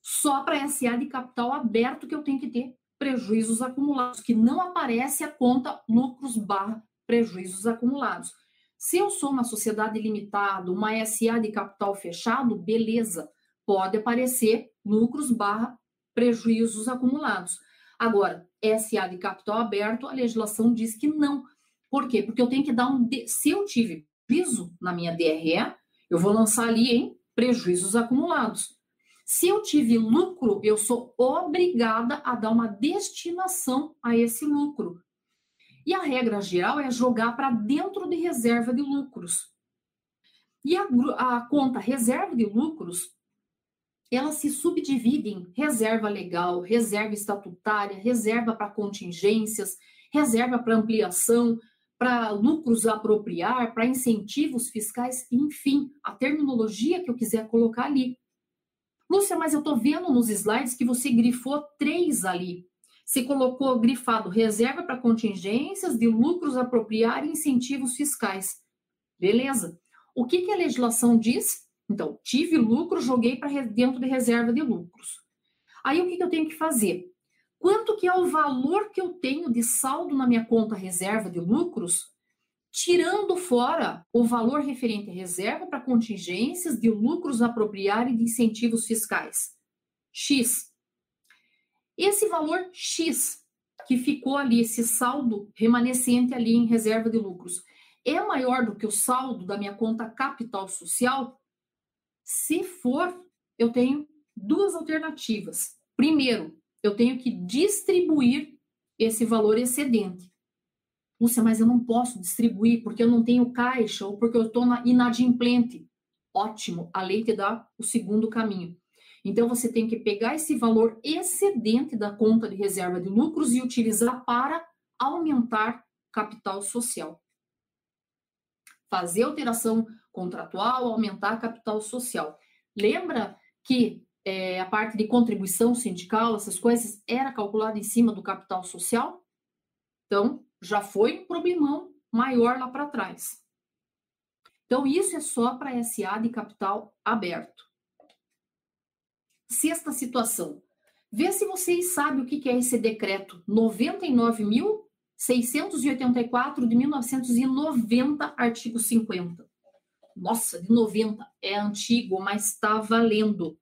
Só para SA de capital aberto que eu tenho que ter prejuízos acumulados, que não aparece a conta lucros barra prejuízos acumulados. Se eu sou uma sociedade limitada, uma SA de capital fechado, beleza, pode aparecer lucros barra prejuízos acumulados. Agora, SA de capital aberto, a legislação diz que não. Por quê? Porque eu tenho que dar um. Se eu tive prejuízo na minha DRE, eu vou lançar ali em prejuízos acumulados. Se eu tive lucro, eu sou obrigada a dar uma destinação a esse lucro. E a regra geral é jogar para dentro de reserva de lucros. E a, a conta reserva de lucros, ela se subdivide em reserva legal, reserva estatutária, reserva para contingências, reserva para ampliação, para lucros apropriar, para incentivos fiscais, enfim, a terminologia que eu quiser colocar ali. Lúcia, mas eu estou vendo nos slides que você grifou três ali. Você colocou grifado reserva para contingências de lucros apropriar e incentivos fiscais. Beleza. O que, que a legislação diz? Então, tive lucro, joguei para dentro de reserva de lucros. Aí o que, que eu tenho que fazer? Quanto que é o valor que eu tenho de saldo na minha conta reserva de lucros tirando fora o valor referente à reserva para contingências de lucros apropriar e de incentivos fiscais. X. Esse valor X que ficou ali, esse saldo remanescente ali em reserva de lucros, é maior do que o saldo da minha conta capital social? Se for, eu tenho duas alternativas. Primeiro, eu tenho que distribuir esse valor excedente. Lúcia, mas eu não posso distribuir porque eu não tenho caixa ou porque eu estou inadimplente. Ótimo, a lei te dá o segundo caminho. Então, você tem que pegar esse valor excedente da conta de reserva de lucros e utilizar para aumentar capital social. Fazer alteração contratual, aumentar capital social. Lembra que é, a parte de contribuição sindical, essas coisas, era calculada em cima do capital social? Então, já foi um problemão maior lá para trás. Então, isso é só para SA de capital aberto. Sexta situação. Vê se vocês sabem o que é esse decreto 99.684 de 1990, artigo 50. Nossa, de 90 é antigo, mas está valendo.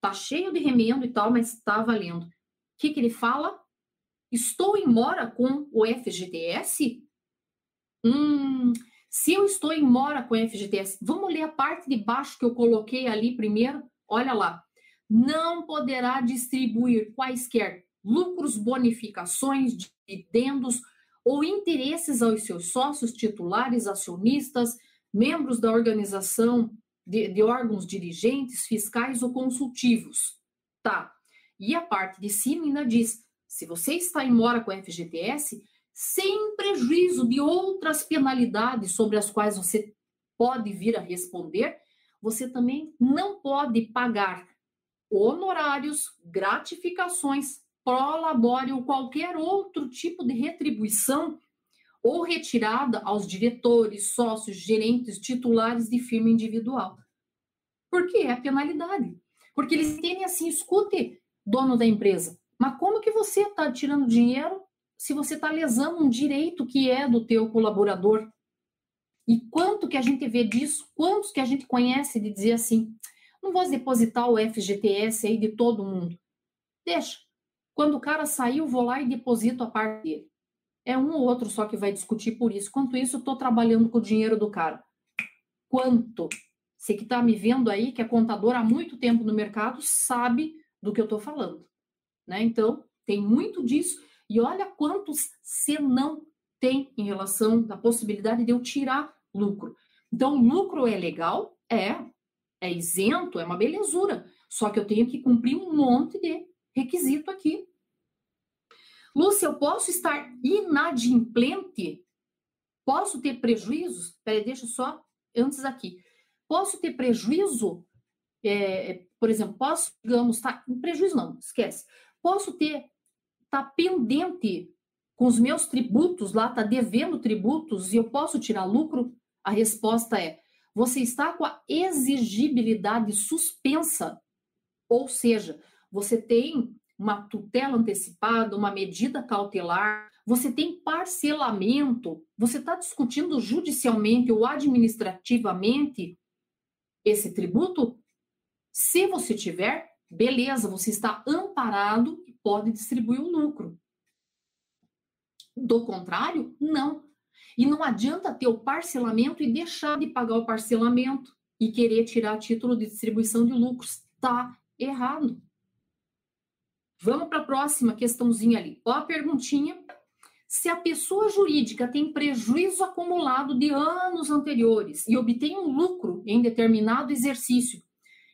Tá cheio de remendo e tal, mas está valendo. O que, que ele fala? Estou em mora com o FGTS? Hum, se eu estou em mora com o FGTS, vamos ler a parte de baixo que eu coloquei ali primeiro? Olha lá. Não poderá distribuir quaisquer lucros, bonificações, dividendos ou interesses aos seus sócios titulares, acionistas, membros da organização de, de órgãos dirigentes, fiscais ou consultivos. Tá. E a parte de cima ainda diz: se você está em mora com a FGTS, sem prejuízo de outras penalidades sobre as quais você pode vir a responder, você também não pode pagar honorários, gratificações, prolabore ou qualquer outro tipo de retribuição ou retirada aos diretores, sócios, gerentes, titulares de firma individual. Por que é a penalidade? Porque eles entendem assim, escute, dono da empresa, mas como que você está tirando dinheiro se você está lesando um direito que é do teu colaborador? E quanto que a gente vê disso? Quantos que a gente conhece de dizer assim, não vou depositar o FGTS aí de todo mundo. Deixa. Quando o cara sair, eu vou lá e deposito a parte dele. É um ou outro só que vai discutir por isso. Quanto isso, estou trabalhando com o dinheiro do cara. Quanto? Você que está me vendo aí, que é contador há muito tempo no mercado, sabe do que eu estou falando né? Então, tem muito disso. E olha quantos se não tem em relação da possibilidade de eu tirar lucro. Então, lucro é legal? É. É isento? É uma belezura. Só que eu tenho que cumprir um monte de requisito aqui. Lúcia, eu posso estar inadimplente? Posso ter prejuízos? Peraí, deixa só antes aqui. Posso ter prejuízo? É, por exemplo, posso, digamos, tá, prejuízo não, esquece. Posso ter, tá pendente com os meus tributos lá, tá devendo tributos e eu posso tirar lucro? A resposta é: você está com a exigibilidade suspensa. Ou seja, você tem uma tutela antecipada, uma medida cautelar, você tem parcelamento, você está discutindo judicialmente ou administrativamente esse tributo? Se você tiver, beleza, você está amparado e pode distribuir o lucro. Do contrário, não. E não adianta ter o parcelamento e deixar de pagar o parcelamento e querer tirar título de distribuição de lucros. Está errado. Vamos para a próxima questãozinha ali. Ó a perguntinha. Se a pessoa jurídica tem prejuízo acumulado de anos anteriores e obtém um lucro em determinado exercício,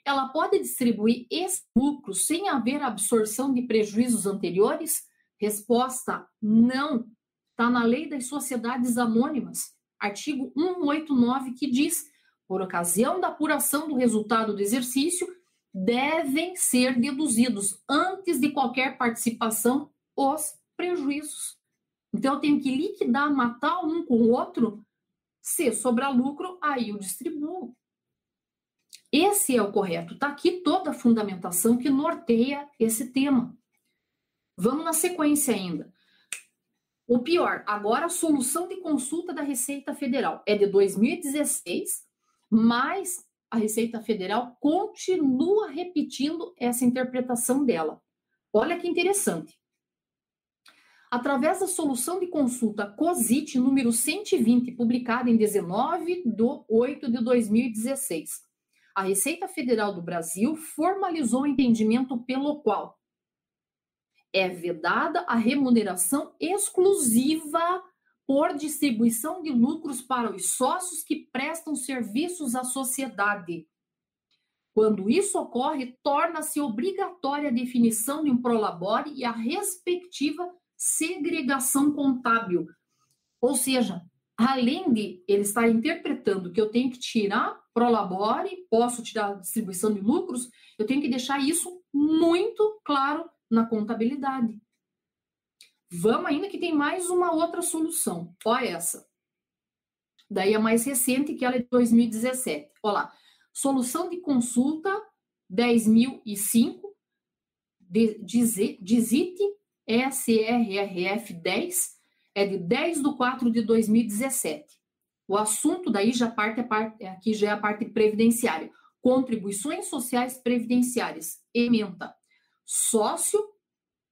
ela pode distribuir esse lucro sem haver absorção de prejuízos anteriores? Resposta: não. Está na lei das sociedades anônimas, artigo 189, que diz: por ocasião da apuração do resultado do exercício, devem ser deduzidos antes de qualquer participação os prejuízos. Então, eu tenho que liquidar, matar um com o outro. Se sobrar lucro, aí eu distribuo. Esse é o correto. Está aqui toda a fundamentação que norteia esse tema. Vamos na sequência ainda. O pior, agora a solução de consulta da Receita Federal é de 2016, mas a Receita Federal continua repetindo essa interpretação dela. Olha que interessante. Através da solução de consulta COSIT número 120, publicada em 19 de 8 de 2016, a Receita Federal do Brasil formalizou o entendimento pelo qual é vedada a remuneração exclusiva por distribuição de lucros para os sócios que prestam serviços à sociedade. Quando isso ocorre, torna-se obrigatória a definição de um prolabore e a respectiva segregação contábil. Ou seja, além de ele estar interpretando que eu tenho que tirar prolabore, posso tirar distribuição de lucros, eu tenho que deixar isso muito claro na contabilidade. Vamos ainda que tem mais uma outra solução. Olha essa. Daí a mais recente, que ela é de 2017. Olha lá. Solução de consulta 10.005, DIZIT SRRF 10, é de 10 de 4 de 2017. O assunto daí já parte, a parte aqui já é a parte previdenciária. Contribuições sociais previdenciárias. Ementa sócio,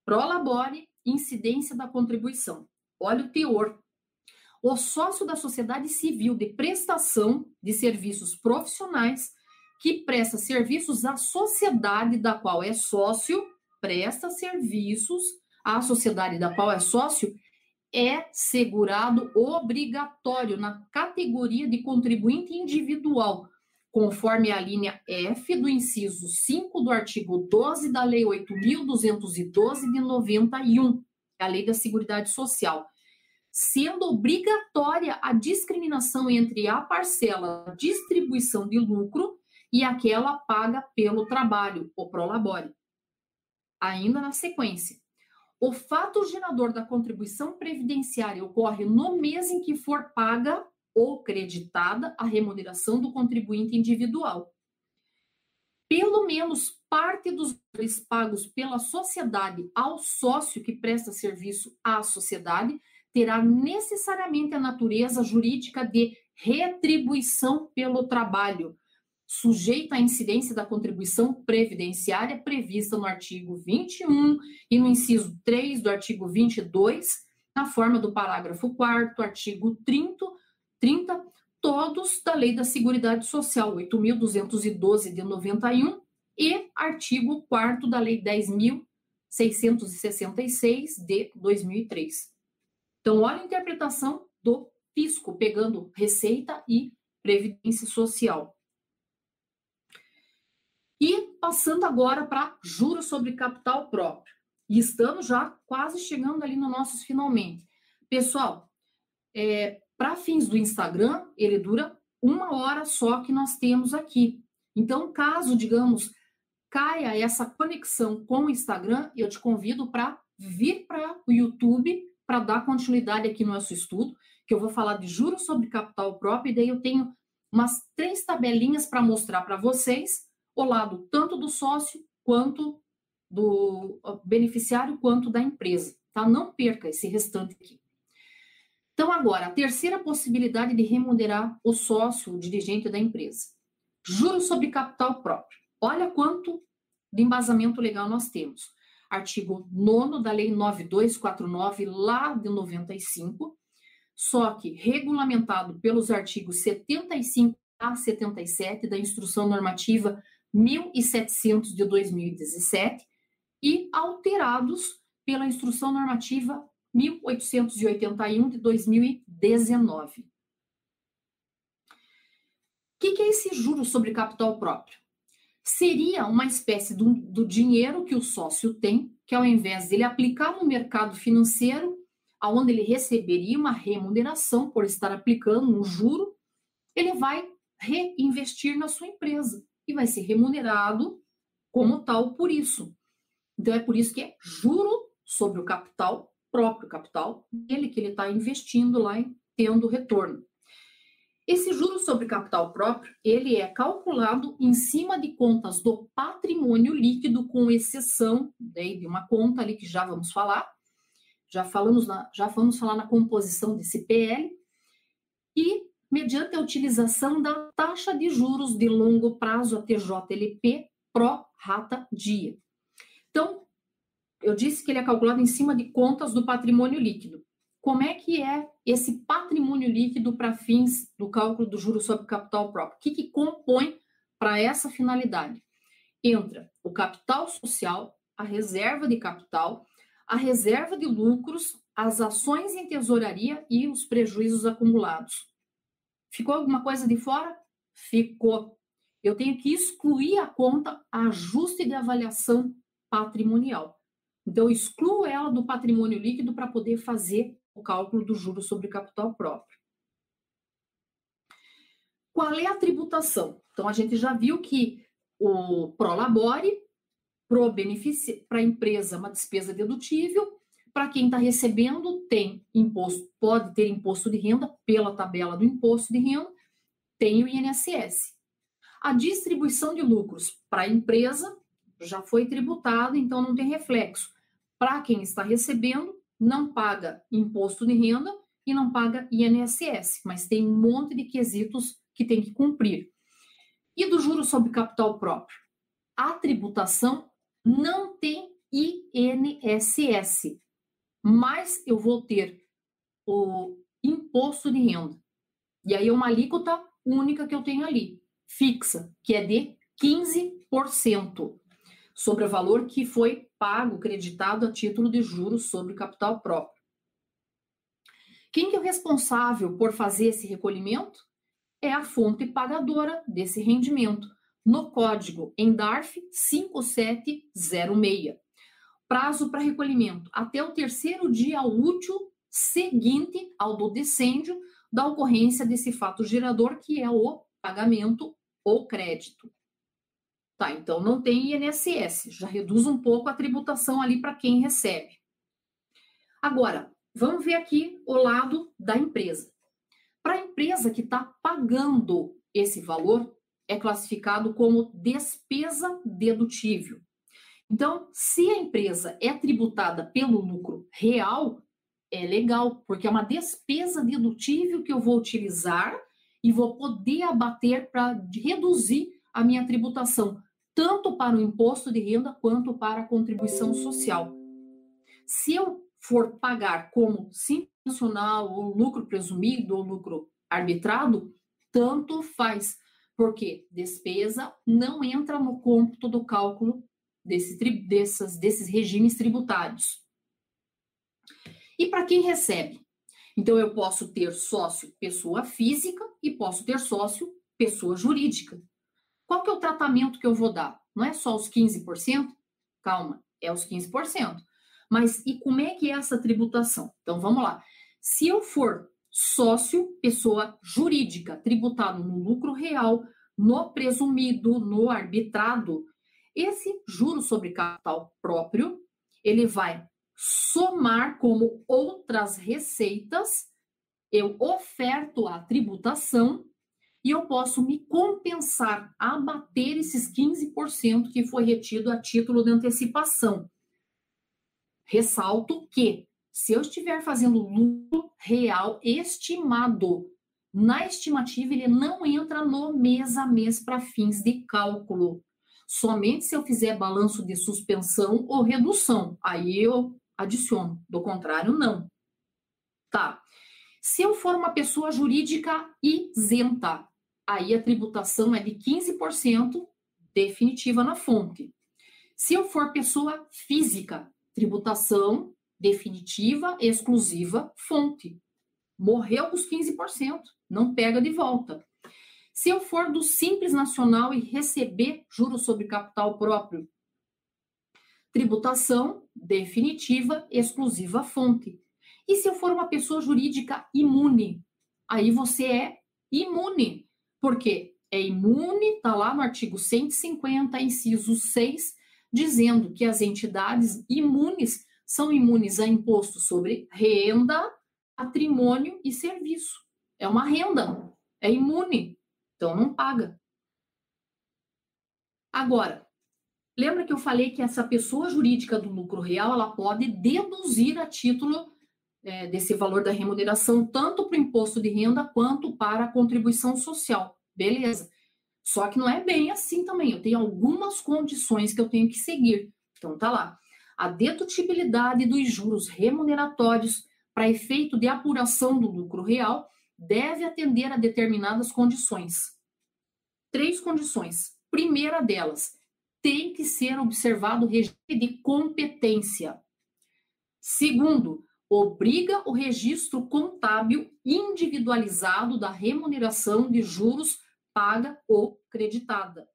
prolabore, incidência da contribuição. Olha o teor. O sócio da sociedade civil de prestação de serviços profissionais que presta serviços à sociedade da qual é sócio, presta serviços à sociedade da qual é sócio, é segurado obrigatório na categoria de contribuinte individual, conforme a linha F do inciso 5 do artigo 12 da Lei 8.212 de 91, a Lei da Seguridade Social, sendo obrigatória a discriminação entre a parcela distribuição de lucro e aquela paga pelo trabalho, o prolabore. Ainda na sequência, o fato gerador da contribuição previdenciária ocorre no mês em que for paga ou creditada a remuneração do contribuinte individual. Pelo menos parte dos valores pagos pela sociedade ao sócio que presta serviço à sociedade terá necessariamente a natureza jurídica de retribuição pelo trabalho, sujeita à incidência da contribuição previdenciária prevista no artigo 21 e no inciso 3 do artigo 22, na forma do parágrafo 4 artigo 30 30, todos da Lei da Seguridade Social, 8.212 de 91, e artigo 4 da Lei 10.666 de 2003. Então, olha a interpretação do fisco, pegando receita e previdência social. E passando agora para juros sobre capital próprio. E estamos já quase chegando ali no nossos finalmente. Pessoal, é, para fins do Instagram, ele dura uma hora só que nós temos aqui. Então, caso, digamos, caia essa conexão com o Instagram, eu te convido para vir para o YouTube para dar continuidade aqui no nosso estudo, que eu vou falar de juros sobre capital próprio, e daí eu tenho umas três tabelinhas para mostrar para vocês o lado tanto do sócio quanto do beneficiário quanto da empresa, tá? Não perca esse restante aqui. Então, agora, a terceira possibilidade de remunerar o sócio, o dirigente da empresa. Juros sobre capital próprio. Olha quanto de embasamento legal nós temos. Artigo 9 da Lei 9249, lá de 95, só que regulamentado pelos artigos 75 a 77 da Instrução Normativa 1700 de 2017 e alterados pela Instrução Normativa 1881 de 2019. O que, que é esse juro sobre capital próprio? Seria uma espécie do, do dinheiro que o sócio tem, que ao invés dele aplicar no mercado financeiro, aonde ele receberia uma remuneração por estar aplicando um juro, ele vai reinvestir na sua empresa e vai ser remunerado como tal por isso. Então é por isso que é juro sobre o capital próprio capital dele que ele está investindo lá e tendo retorno. Esse juro sobre capital próprio, ele é calculado em cima de contas do patrimônio líquido, com exceção né, de uma conta ali que já vamos falar, já falamos na, já vamos falar na composição desse PL, e mediante a utilização da taxa de juros de longo prazo, a TJLP, pro rata dia. Então, eu disse que ele é calculado em cima de contas do patrimônio líquido. Como é que é esse patrimônio líquido para fins do cálculo do juro sobre capital próprio? O que, que compõe para essa finalidade? Entra o capital social, a reserva de capital, a reserva de lucros, as ações em tesouraria e os prejuízos acumulados. Ficou alguma coisa de fora? Ficou. Eu tenho que excluir a conta ajuste de avaliação patrimonial. Então, excluo ela do patrimônio líquido para poder fazer o cálculo do juro sobre capital próprio. Qual é a tributação? Então, a gente já viu que o prolabore, para a empresa, uma despesa dedutível, para quem está recebendo, tem imposto, pode ter imposto de renda pela tabela do imposto de renda, tem o INSS. A distribuição de lucros para a empresa já foi tributado, então não tem reflexo. Para quem está recebendo, não paga imposto de renda e não paga INSS, mas tem um monte de quesitos que tem que cumprir. E do juro sobre capital próprio? A tributação não tem INSS, mas eu vou ter o imposto de renda. E aí é uma alíquota única que eu tenho ali, fixa, que é de 15% sobre o valor que foi pago, creditado a título de juros sobre o capital próprio. Quem que é o responsável por fazer esse recolhimento? É a fonte pagadora desse rendimento, no código ENDARF 5706. Prazo para recolhimento até o terceiro dia útil seguinte ao do decêndio da ocorrência desse fato gerador, que é o pagamento ou crédito. Tá, então não tem INSS, já reduz um pouco a tributação ali para quem recebe. Agora, vamos ver aqui o lado da empresa. Para a empresa que está pagando esse valor, é classificado como despesa dedutível. Então, se a empresa é tributada pelo lucro real, é legal, porque é uma despesa dedutível que eu vou utilizar e vou poder abater para reduzir a minha tributação, tanto para o imposto de renda quanto para a contribuição social. Se eu for pagar como simples nacional, ou lucro presumido, ou lucro arbitrado, tanto faz, porque despesa não entra no cômputo do cálculo desse, dessas, desses regimes tributários. E para quem recebe? Então, eu posso ter sócio pessoa física e posso ter sócio pessoa jurídica. Qual que é o tratamento que eu vou dar? Não é só os 15%? Calma, é os 15%. Mas e como é que é essa tributação? Então vamos lá. Se eu for sócio, pessoa jurídica, tributado no lucro real, no presumido, no arbitrado, esse juro sobre capital próprio, ele vai somar como outras receitas, eu oferto a tributação e eu posso me compensar, abater esses 15% que foi retido a título de antecipação. Ressalto que, se eu estiver fazendo lucro real estimado, na estimativa ele não entra no mês a mês para fins de cálculo. Somente se eu fizer balanço de suspensão ou redução, aí eu adiciono. Do contrário, não. Tá. Se eu for uma pessoa jurídica isenta, aí a tributação é de 15% definitiva na fonte. Se eu for pessoa física, tributação definitiva, exclusiva, fonte. Morreu os 15%, não pega de volta. Se eu for do Simples Nacional e receber juros sobre capital próprio, tributação definitiva, exclusiva, fonte. E se eu for uma pessoa jurídica imune, aí você é imune porque é imune, está lá no artigo 150, inciso 6, dizendo que as entidades imunes são imunes a imposto sobre renda, patrimônio e serviço. É uma renda, é imune, então não paga. Agora, lembra que eu falei que essa pessoa jurídica do lucro real ela pode deduzir a título é, desse valor da remuneração, tanto para o imposto de renda quanto para a contribuição social. Beleza. Só que não é bem assim também. Eu tenho algumas condições que eu tenho que seguir. Então, tá lá. A dedutibilidade dos juros remuneratórios para efeito de apuração do lucro real deve atender a determinadas condições. Três condições. Primeira delas, tem que ser observado o regime de competência. Segundo, obriga o registro contábil individualizado da remuneração de juros paga ou creditada.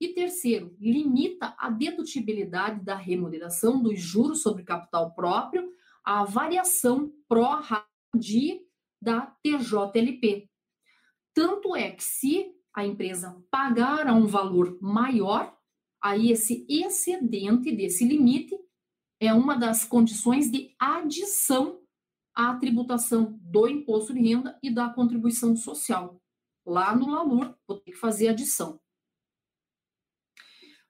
E terceiro, limita a dedutibilidade da remuneração dos juros sobre capital próprio à variação pró de da TJLP. Tanto é que se a empresa pagar a um valor maior, aí esse excedente desse limite é uma das condições de adição à tributação do imposto de renda e da contribuição social. Lá no LALUR, vou ter que fazer adição.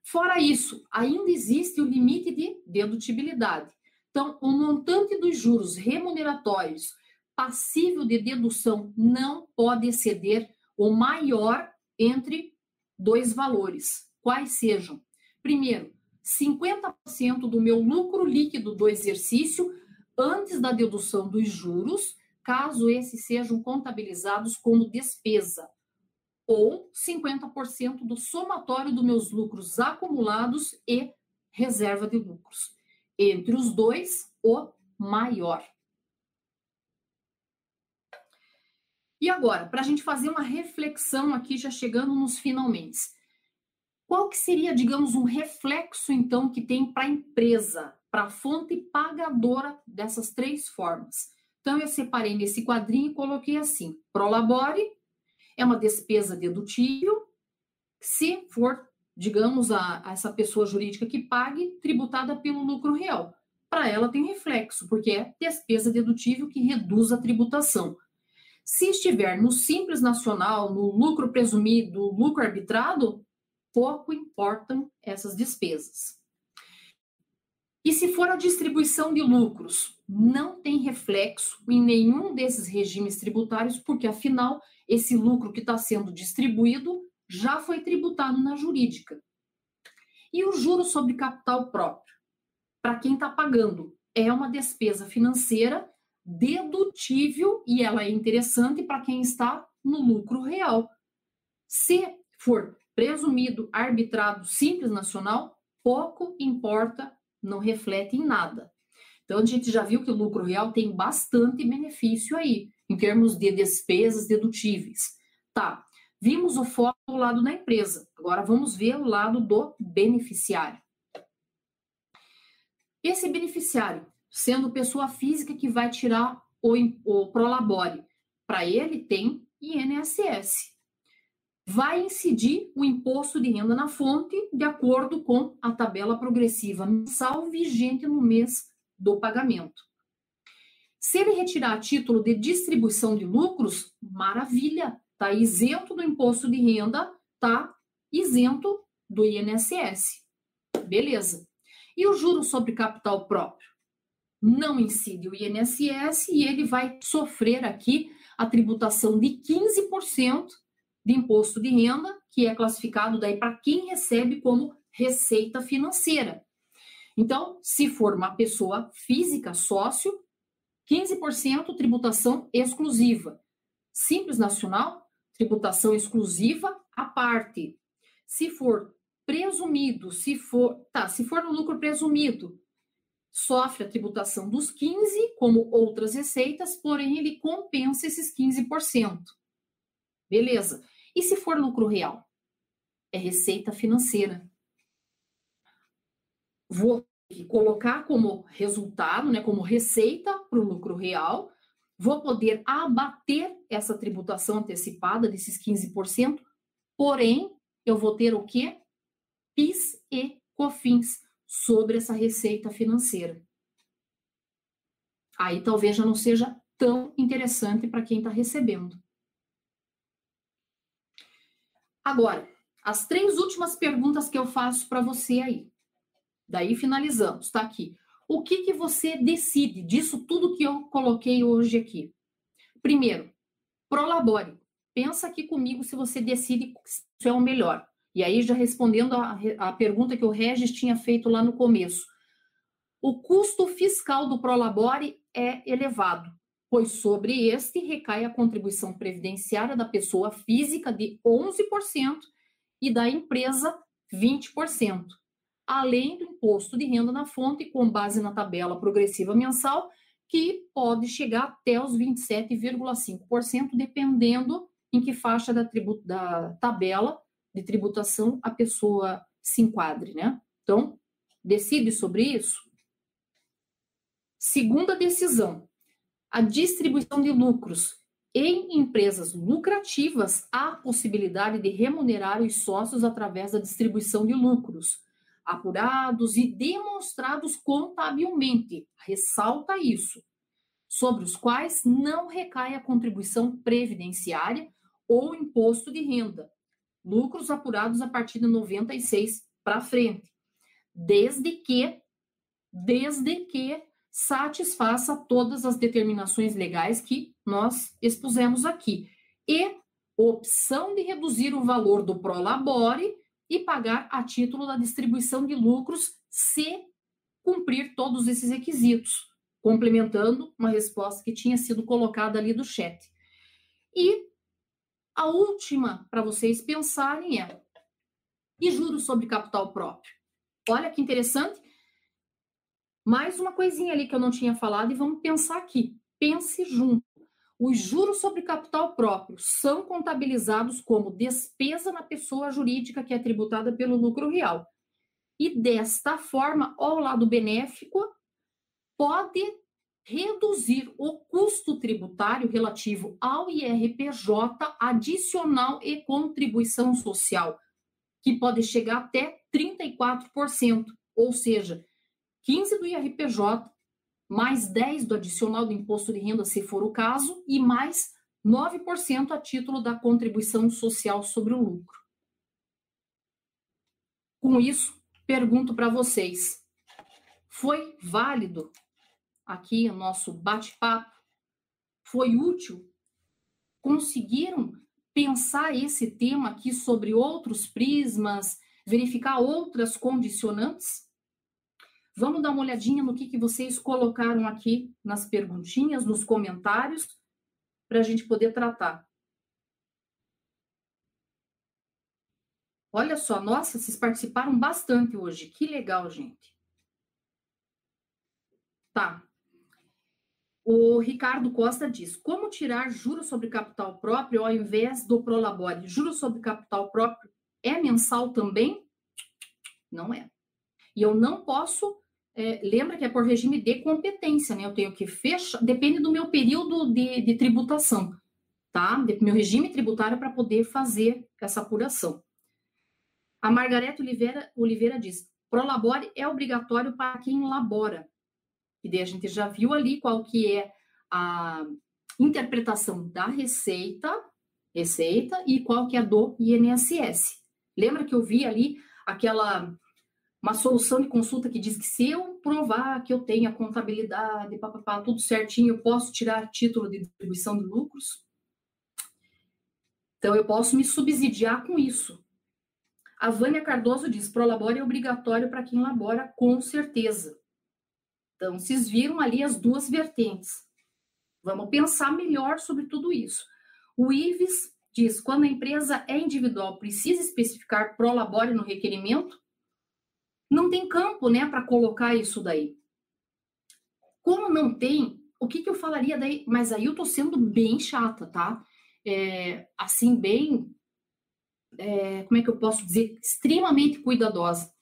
Fora isso, ainda existe o limite de dedutibilidade. Então, o montante dos juros remuneratórios passível de dedução não pode exceder o maior entre dois valores, quais sejam. Primeiro, 50% do meu lucro líquido do exercício antes da dedução dos juros, caso esses sejam contabilizados como despesa, ou 50% do somatório dos meus lucros acumulados e reserva de lucros. Entre os dois, o maior. E agora, para a gente fazer uma reflexão aqui, já chegando nos finalmente. Qual que seria, digamos, um reflexo, então, que tem para a empresa, para a fonte pagadora dessas três formas? Então, eu separei nesse quadrinho e coloquei assim: Prolabore é uma despesa dedutível, se for, digamos, a, a essa pessoa jurídica que pague, tributada pelo lucro real. Para ela tem reflexo, porque é despesa dedutível que reduz a tributação. Se estiver no simples nacional, no lucro presumido, lucro arbitrado, pouco importam essas despesas. E se for a distribuição de lucros, não tem reflexo em nenhum desses regimes tributários, porque afinal, esse lucro que está sendo distribuído já foi tributado na jurídica. E o juro sobre capital próprio? Para quem está pagando, é uma despesa financeira dedutível e ela é interessante para quem está no lucro real. Se for presumido, arbitrado, simples nacional, pouco importa, não reflete em nada. Então, a gente já viu que o lucro real tem bastante benefício aí, em termos de despesas dedutíveis. Tá. Vimos o foco do lado da empresa. Agora vamos ver o lado do beneficiário. Esse beneficiário, sendo pessoa física que vai tirar o, o Prolabore, para ele tem INSS. Vai incidir o imposto de renda na fonte de acordo com a tabela progressiva mensal vigente no mês do pagamento. Se ele retirar título de distribuição de lucros, maravilha, está isento do imposto de renda, está isento do INSS. Beleza. E o juro sobre capital próprio? Não incide o INSS e ele vai sofrer aqui a tributação de 15% de imposto de renda, que é classificado daí para quem recebe como receita financeira. Então, se for uma pessoa física, sócio, 15% tributação exclusiva. Simples nacional, tributação exclusiva à parte. Se for presumido, se for, tá, se for no lucro presumido, sofre a tributação dos 15, como outras receitas, porém ele compensa esses 15%. Beleza. E se for lucro real? É receita financeira. Vou colocar como resultado, né, como receita para o lucro real, vou poder abater essa tributação antecipada desses 15%, porém, eu vou ter o quê? PIS e COFINS sobre essa receita financeira. Aí talvez já não seja tão interessante para quem está recebendo. Agora, as três últimas perguntas que eu faço para você aí. Daí finalizamos, está aqui. O que, que você decide disso tudo que eu coloquei hoje aqui? Primeiro, prolabore. Pensa aqui comigo se você decide se é o melhor. E aí, já respondendo a, a pergunta que o Regis tinha feito lá no começo. O custo fiscal do Prolabore é elevado, pois sobre este recai a contribuição previdenciária da pessoa física de 11% e da empresa 20% além do imposto de renda na fonte, com base na tabela progressiva mensal, que pode chegar até os 27,5%, dependendo em que faixa da, da tabela de tributação a pessoa se enquadre, né? Então, decide sobre isso. Segunda decisão, a distribuição de lucros. Em empresas lucrativas, há possibilidade de remunerar os sócios através da distribuição de lucros apurados e demonstrados contabilmente, ressalta isso, sobre os quais não recai a contribuição previdenciária ou imposto de renda, lucros apurados a partir de 96 para frente, desde que desde que satisfaça todas as determinações legais que nós expusemos aqui e opção de reduzir o valor do prolabore e pagar a título da distribuição de lucros se cumprir todos esses requisitos, complementando uma resposta que tinha sido colocada ali do chat. E a última para vocês pensarem é: e juros sobre capital próprio? Olha que interessante. Mais uma coisinha ali que eu não tinha falado e vamos pensar aqui. Pense junto. Os juros sobre capital próprio são contabilizados como despesa na pessoa jurídica que é tributada pelo lucro real. E desta forma, ao lado benéfico, pode reduzir o custo tributário relativo ao IRPJ adicional e contribuição social, que pode chegar até 34%, ou seja, 15 do IRPJ mais 10 do adicional do imposto de renda, se for o caso, e mais 9% a título da contribuição social sobre o lucro. Com isso, pergunto para vocês: foi válido aqui o nosso bate-papo? Foi útil? Conseguiram pensar esse tema aqui sobre outros prismas, verificar outras condicionantes? Vamos dar uma olhadinha no que, que vocês colocaram aqui nas perguntinhas, nos comentários, para a gente poder tratar. Olha só, nossa, vocês participaram bastante hoje. Que legal, gente. Tá. O Ricardo Costa diz: como tirar juros sobre capital próprio ao invés do Prolabore? Juros sobre capital próprio é mensal também? Não é. E eu não posso. É, lembra que é por regime de competência, né? Eu tenho que fechar, depende do meu período de, de tributação, tá? De, meu regime tributário para poder fazer essa apuração. A Margareta Oliveira, Oliveira diz: Prolabore é obrigatório para quem labora. E daí a gente já viu ali qual que é a interpretação da receita, receita e qual que é do INSS. Lembra que eu vi ali aquela uma solução de consulta que diz que se eu provar que eu tenho a contabilidade, papapá, tudo certinho, eu posso tirar título de distribuição de lucros? Então eu posso me subsidiar com isso. A Vânia Cardoso diz: prolabore é obrigatório para quem labora, com certeza. Então, vocês viram ali as duas vertentes. Vamos pensar melhor sobre tudo isso. O Ives diz: quando a empresa é individual, precisa especificar prolabore no requerimento? Não tem campo, né, para colocar isso daí. Como não tem, o que, que eu falaria daí? Mas aí eu tô sendo bem chata, tá? É, assim, bem é, como é que eu posso dizer, extremamente cuidadosa.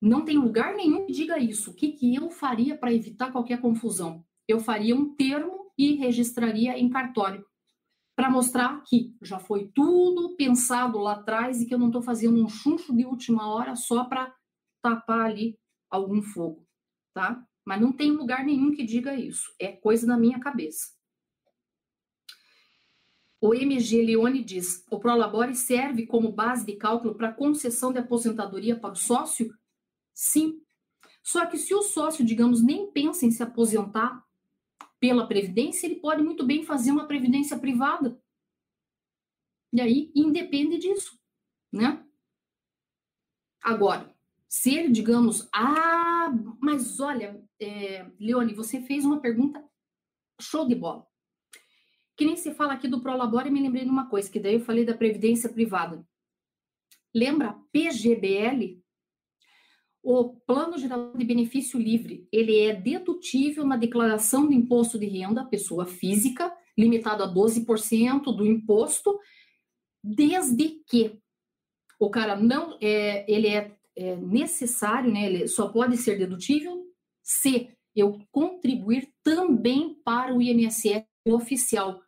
Não tem lugar nenhum que diga isso. O que, que eu faria para evitar qualquer confusão? Eu faria um termo e registraria em cartório para mostrar que já foi tudo pensado lá atrás e que eu não estou fazendo um chuncho de última hora só para tapar ali algum fogo, tá? Mas não tem lugar nenhum que diga isso. É coisa da minha cabeça. O MG Leone diz: o Prolabore serve como base de cálculo para concessão de aposentadoria para o sócio? Sim. Só que se o sócio, digamos, nem pensa em se aposentar pela previdência, ele pode muito bem fazer uma previdência privada. E aí independe disso, né? Agora, se ele, digamos, ah, mas olha, é, Leone, você fez uma pergunta show de bola. Que nem se fala aqui do Prolabore, me lembrei de uma coisa, que daí eu falei da previdência privada. Lembra PGBL? O Plano Geral de Benefício Livre, ele é dedutível na declaração do imposto de renda, pessoa física, limitado a 12% do imposto, desde que o cara não é, ele é, é necessário, né? Ele só pode ser dedutível se eu contribuir também para o INSS oficial,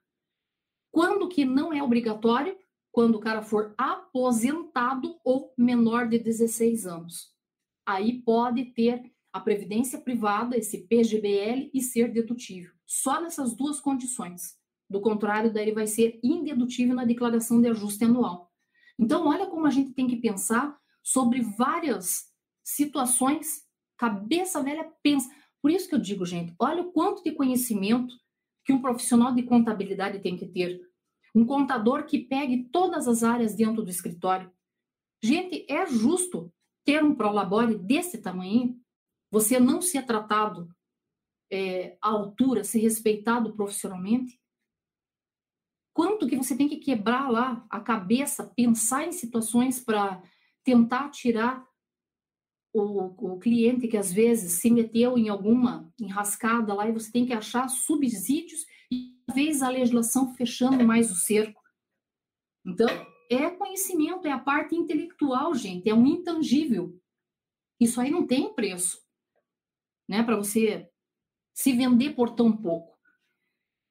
quando que não é obrigatório? Quando o cara for aposentado ou menor de 16 anos. Aí pode ter a previdência privada, esse PGBL, e ser dedutível. Só nessas duas condições. Do contrário, daí ele vai ser indedutível na declaração de ajuste anual. Então, olha como a gente tem que pensar sobre várias situações. Cabeça velha pensa. Por isso que eu digo, gente, olha o quanto de conhecimento que um profissional de contabilidade tem que ter. Um contador que pegue todas as áreas dentro do escritório. Gente, é justo ter um prolabore desse tamanho, você não ser tratado é, à altura, ser respeitado profissionalmente? Quanto que você tem que quebrar lá a cabeça, pensar em situações para tentar tirar o, o, cliente que às vezes se meteu em alguma enrascada lá e você tem que achar subsídios e talvez a legislação fechando mais o cerco. Então, é conhecimento, é a parte intelectual, gente, é um intangível. Isso aí não tem preço, né, para você se vender por tão pouco.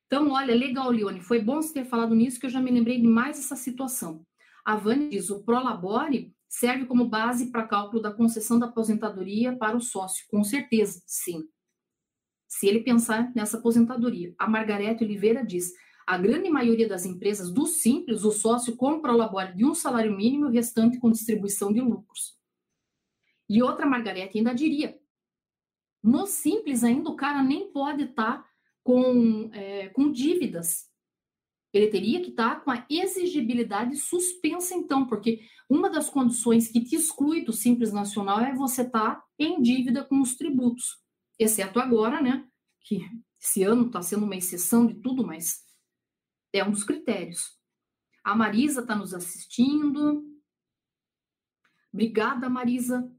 Então, olha, legal, Leone, foi bom você ter falado nisso, que eu já me lembrei de mais essa situação. A Vânia diz, o Prolabore serve como base para cálculo da concessão da aposentadoria para o sócio, com certeza, sim. Se ele pensar nessa aposentadoria. A Margarete Oliveira diz: a grande maioria das empresas do Simples, o sócio compra o labore de um salário mínimo e o restante com distribuição de lucros. E outra Margarete ainda diria: no Simples ainda o cara nem pode estar tá com, é, com dívidas ele teria que estar tá com a exigibilidade suspensa, então, porque uma das condições que te exclui do Simples Nacional é você estar tá em dívida com os tributos, exceto agora, né? Que esse ano está sendo uma exceção de tudo, mas é um dos critérios. A Marisa está nos assistindo. Obrigada, Marisa.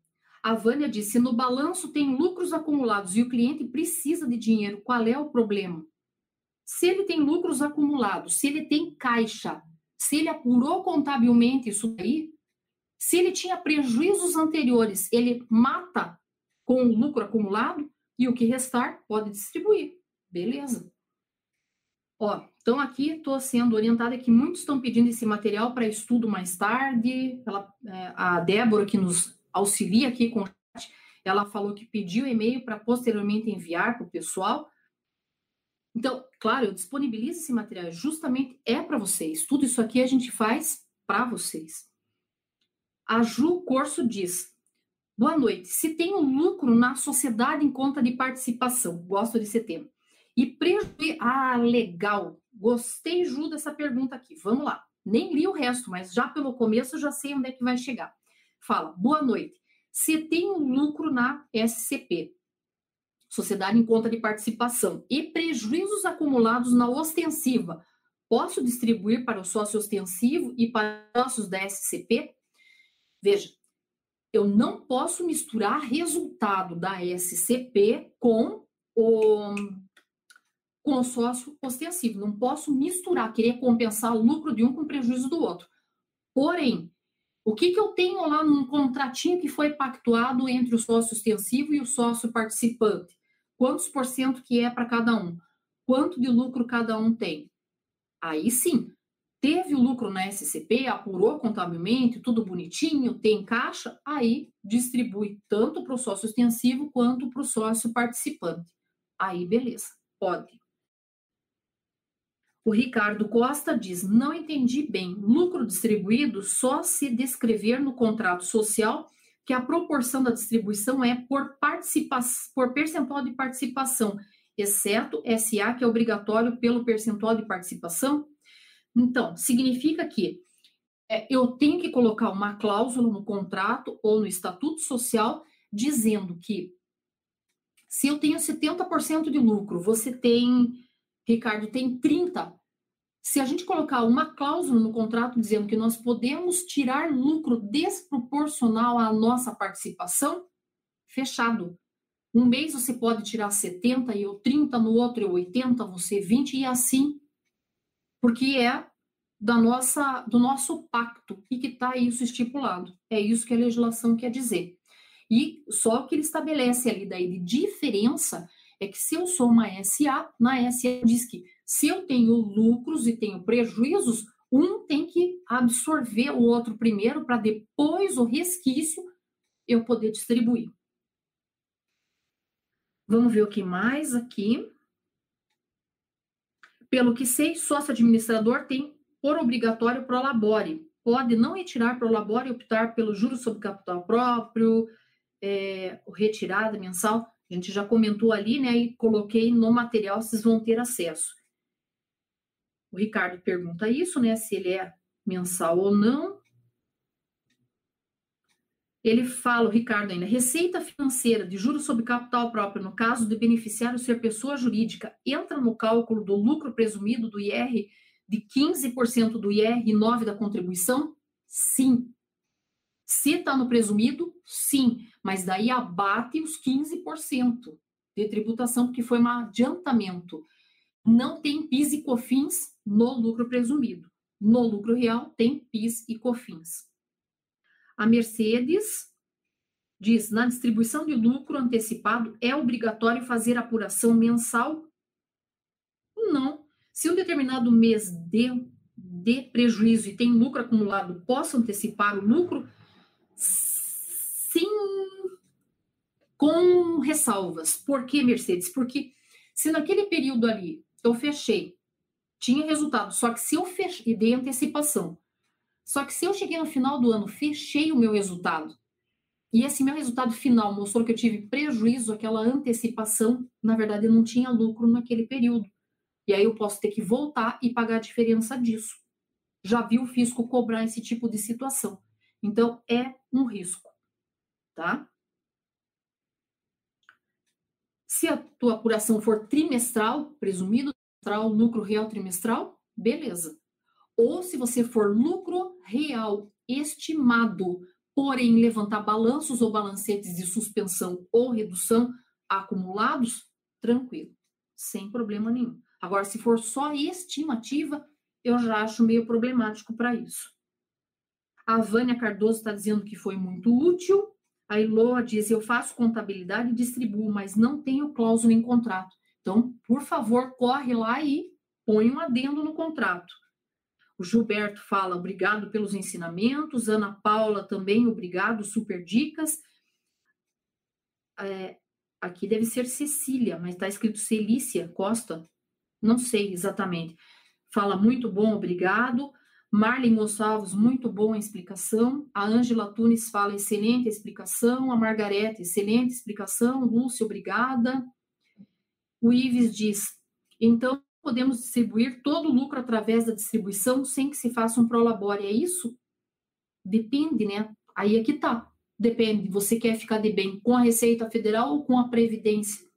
A Vânia disse: no balanço tem lucros acumulados e o cliente precisa de dinheiro, qual é o problema? Se ele tem lucros acumulados, se ele tem caixa, se ele apurou contabilmente isso aí, se ele tinha prejuízos anteriores, ele mata com o lucro acumulado e o que restar pode distribuir. Beleza. Ó, então aqui estou sendo orientada que muitos estão pedindo esse material para estudo mais tarde. Ela, é, a Débora que nos auxilia aqui com o chat, ela falou que pediu e-mail para posteriormente enviar para o pessoal. Então, claro, eu disponibilizo esse material justamente é para vocês. Tudo isso aqui a gente faz para vocês. A Ju Corso diz: Boa noite. Se tem um lucro na sociedade em conta de participação, gosto desse tema. E prejuízo. Ah, legal. Gostei, Ju, dessa pergunta aqui. Vamos lá. Nem li o resto, mas já pelo começo já sei onde é que vai chegar. Fala, boa noite. Se tem um lucro na SCP, Sociedade em Conta de Participação, e prejuízos acumulados na ostensiva, posso distribuir para o sócio ostensivo e para os sócios da SCP? Veja, eu não posso misturar resultado da SCP com o com sócio ostensivo. Não posso misturar, querer compensar o lucro de um com o prejuízo do outro. Porém, o que, que eu tenho lá num contratinho que foi pactuado entre o sócio ostensivo e o sócio participante? Quantos por cento que é para cada um? Quanto de lucro cada um tem? Aí sim, teve o lucro na SCP, apurou contabilmente, tudo bonitinho, tem caixa, aí distribui tanto para o sócio ostensivo quanto para o sócio participante. Aí beleza, pode. O Ricardo Costa diz: não entendi bem. Lucro distribuído só se descrever no contrato social que a proporção da distribuição é por, participação, por percentual de participação, exceto SA, que é obrigatório pelo percentual de participação. Então, significa que é, eu tenho que colocar uma cláusula no contrato ou no estatuto social dizendo que se eu tenho 70% de lucro, você tem Ricardo, tem 30. Se a gente colocar uma cláusula no contrato dizendo que nós podemos tirar lucro desproporcional à nossa participação, fechado. Um mês você pode tirar 70 e eu 30, no outro eu 80, você 20 e assim, porque é da nossa do nosso pacto e que está isso estipulado. É isso que a legislação quer dizer. E só que ele estabelece ali daí de diferença é que se eu sou uma SA, na SA diz que se eu tenho lucros e tenho prejuízos, um tem que absorver o outro primeiro para depois o resquício eu poder distribuir. Vamos ver o que mais aqui. Pelo que sei, sócio administrador tem por obrigatório prolabore. Pode não retirar prolabore e optar pelo juros sobre capital próprio, é, retirada mensal. A gente já comentou ali, né? E coloquei no material, vocês vão ter acesso. O Ricardo pergunta isso, né? Se ele é mensal ou não. Ele fala, o Ricardo ainda, receita financeira de juros sobre capital próprio, no caso de beneficiário ser pessoa jurídica, entra no cálculo do lucro presumido do IR de 15% do IR e 9% da contribuição? Sim. Se está no presumido, sim, mas daí abate os 15% de tributação, porque foi um adiantamento. Não tem PIS e COFINS no lucro presumido. No lucro real, tem PIS e COFINS. A Mercedes diz: na distribuição de lucro antecipado, é obrigatório fazer apuração mensal? Não. Se um determinado mês de, de prejuízo e tem lucro acumulado, posso antecipar o lucro? Sim, com ressalvas. Por que, Mercedes? Porque se naquele período ali eu fechei, tinha resultado, só que se eu fechei, e dei antecipação, só que se eu cheguei no final do ano, fechei o meu resultado, e esse meu resultado final mostrou que eu tive prejuízo, aquela antecipação, na verdade, eu não tinha lucro naquele período. E aí eu posso ter que voltar e pagar a diferença disso. Já vi o fisco cobrar esse tipo de situação. Então, é um risco, tá? Se a tua apuração for trimestral, presumido trimestral, lucro real trimestral, beleza. Ou se você for lucro real estimado porém levantar balanços ou balancetes de suspensão ou redução acumulados, tranquilo, sem problema nenhum. Agora, se for só estimativa, eu já acho meio problemático para isso. A Vânia Cardoso está dizendo que foi muito útil. A Iloa diz: Eu faço contabilidade e distribuo, mas não tenho cláusula em contrato. Então, por favor, corre lá e põe um adendo no contrato. O Gilberto fala: Obrigado pelos ensinamentos. Ana Paula também, obrigado, super dicas. É, aqui deve ser Cecília, mas está escrito Celícia Costa. Não sei exatamente. Fala muito bom, obrigado. Marlene Gonçalves, muito boa explicação. A Ângela Tunes fala excelente explicação. A Margareta, excelente explicação. Lúcia, obrigada. O Ives diz: então podemos distribuir todo o lucro através da distribuição sem que se faça um prolabore. É isso? Depende, né? Aí é que tá. Depende. Você quer ficar de bem com a Receita Federal ou com a Previdência?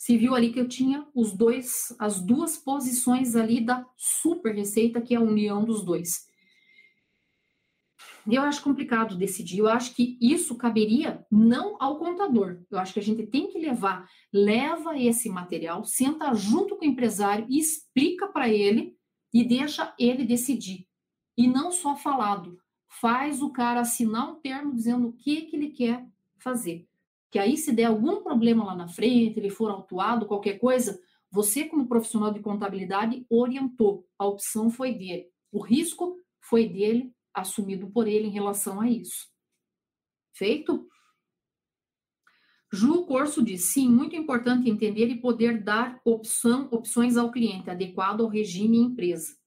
Se viu ali que eu tinha os dois, as duas posições ali da super receita, que é a união dos dois. Eu acho complicado decidir. Eu acho que isso caberia não ao contador. Eu acho que a gente tem que levar, leva esse material, senta junto com o empresário e explica para ele e deixa ele decidir. E não só falado. Faz o cara assinar um termo dizendo o que, que ele quer fazer que aí se der algum problema lá na frente, ele for autuado, qualquer coisa, você como profissional de contabilidade orientou, a opção foi dele, o risco foi dele, assumido por ele em relação a isso. Feito? Ju Corso diz, sim, muito importante entender e poder dar opção, opções ao cliente, adequado ao regime empresa.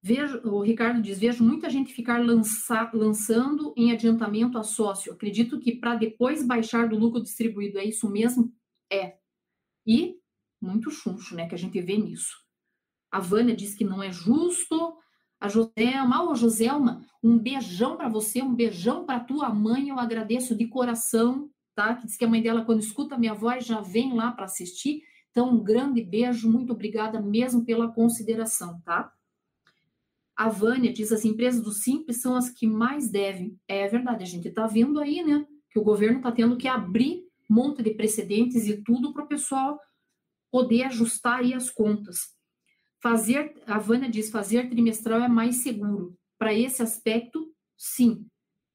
Vejo, o Ricardo diz: vejo muita gente ficar lança, lançando em adiantamento a sócio. Acredito que para depois baixar do lucro distribuído. É isso mesmo? É. E muito chuncho, né? Que a gente vê nisso. A Vânia diz que não é justo. A Joselma, ô Joselma, um beijão para você, um beijão para tua mãe. Eu agradeço de coração, tá? Que diz que a mãe dela, quando escuta a minha voz, já vem lá para assistir. Então, um grande beijo, muito obrigada mesmo pela consideração, tá? A Vânia diz as empresas do Simples são as que mais devem. É verdade, a gente está vendo aí, né? Que o governo está tendo que abrir monte de precedentes e tudo para o pessoal poder ajustar aí as contas. Fazer, a Vânia diz, fazer trimestral é mais seguro. Para esse aspecto, sim.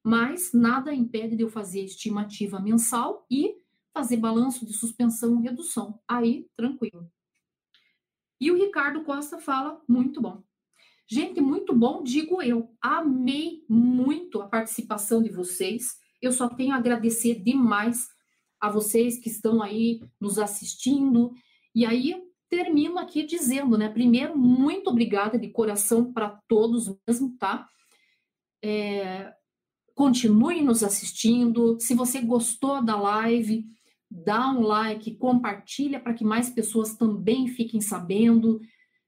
Mas nada impede de eu fazer estimativa mensal e fazer balanço de suspensão e redução. Aí, tranquilo. E o Ricardo Costa fala, muito bom. Gente, muito bom, digo eu. Amei muito a participação de vocês. Eu só tenho a agradecer demais a vocês que estão aí nos assistindo. E aí termino aqui dizendo, né? Primeiro, muito obrigada de coração para todos mesmo, tá? É, continue nos assistindo. Se você gostou da live, dá um like, compartilha para que mais pessoas também fiquem sabendo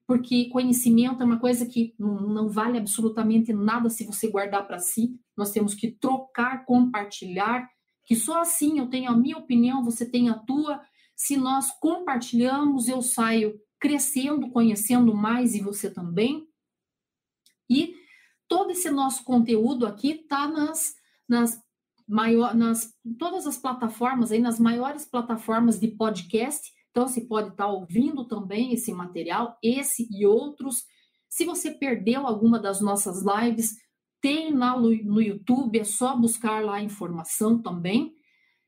porque conhecimento é uma coisa que não vale absolutamente nada se você guardar para si. Nós temos que trocar, compartilhar, que só assim eu tenho a minha opinião, você tem a tua. Se nós compartilhamos, eu saio crescendo, conhecendo mais e você também. E todo esse nosso conteúdo aqui está nas, nas maior, nas todas as plataformas aí, nas maiores plataformas de podcast então, você pode estar ouvindo também esse material, esse e outros. Se você perdeu alguma das nossas lives, tem lá no, YouTube, é só buscar lá a informação também.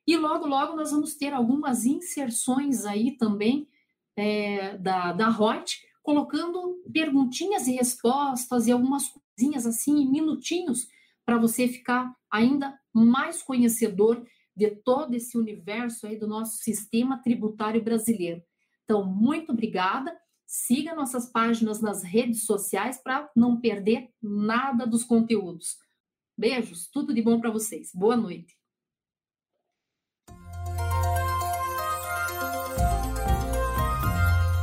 E logo, logo nós vamos ter algumas inserções aí também é, da, da Reut, colocando perguntinhas e respostas e algumas coisinhas assim, minutinhos, para você ficar ainda mais conhecedor de todo esse universo aí do nosso sistema tributário brasileiro. Então, muito obrigada. Siga nossas páginas nas redes sociais para não perder nada dos conteúdos. Beijos, tudo de bom para vocês. Boa noite.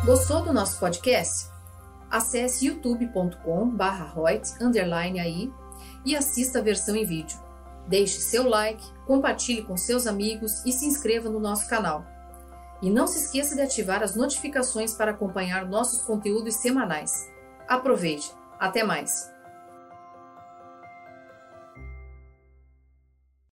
Gostou do nosso podcast? Acesse youtube.com/royt_aí e assista a versão em vídeo. Deixe seu like, compartilhe com seus amigos e se inscreva no nosso canal. E não se esqueça de ativar as notificações para acompanhar nossos conteúdos semanais. Aproveite! Até mais!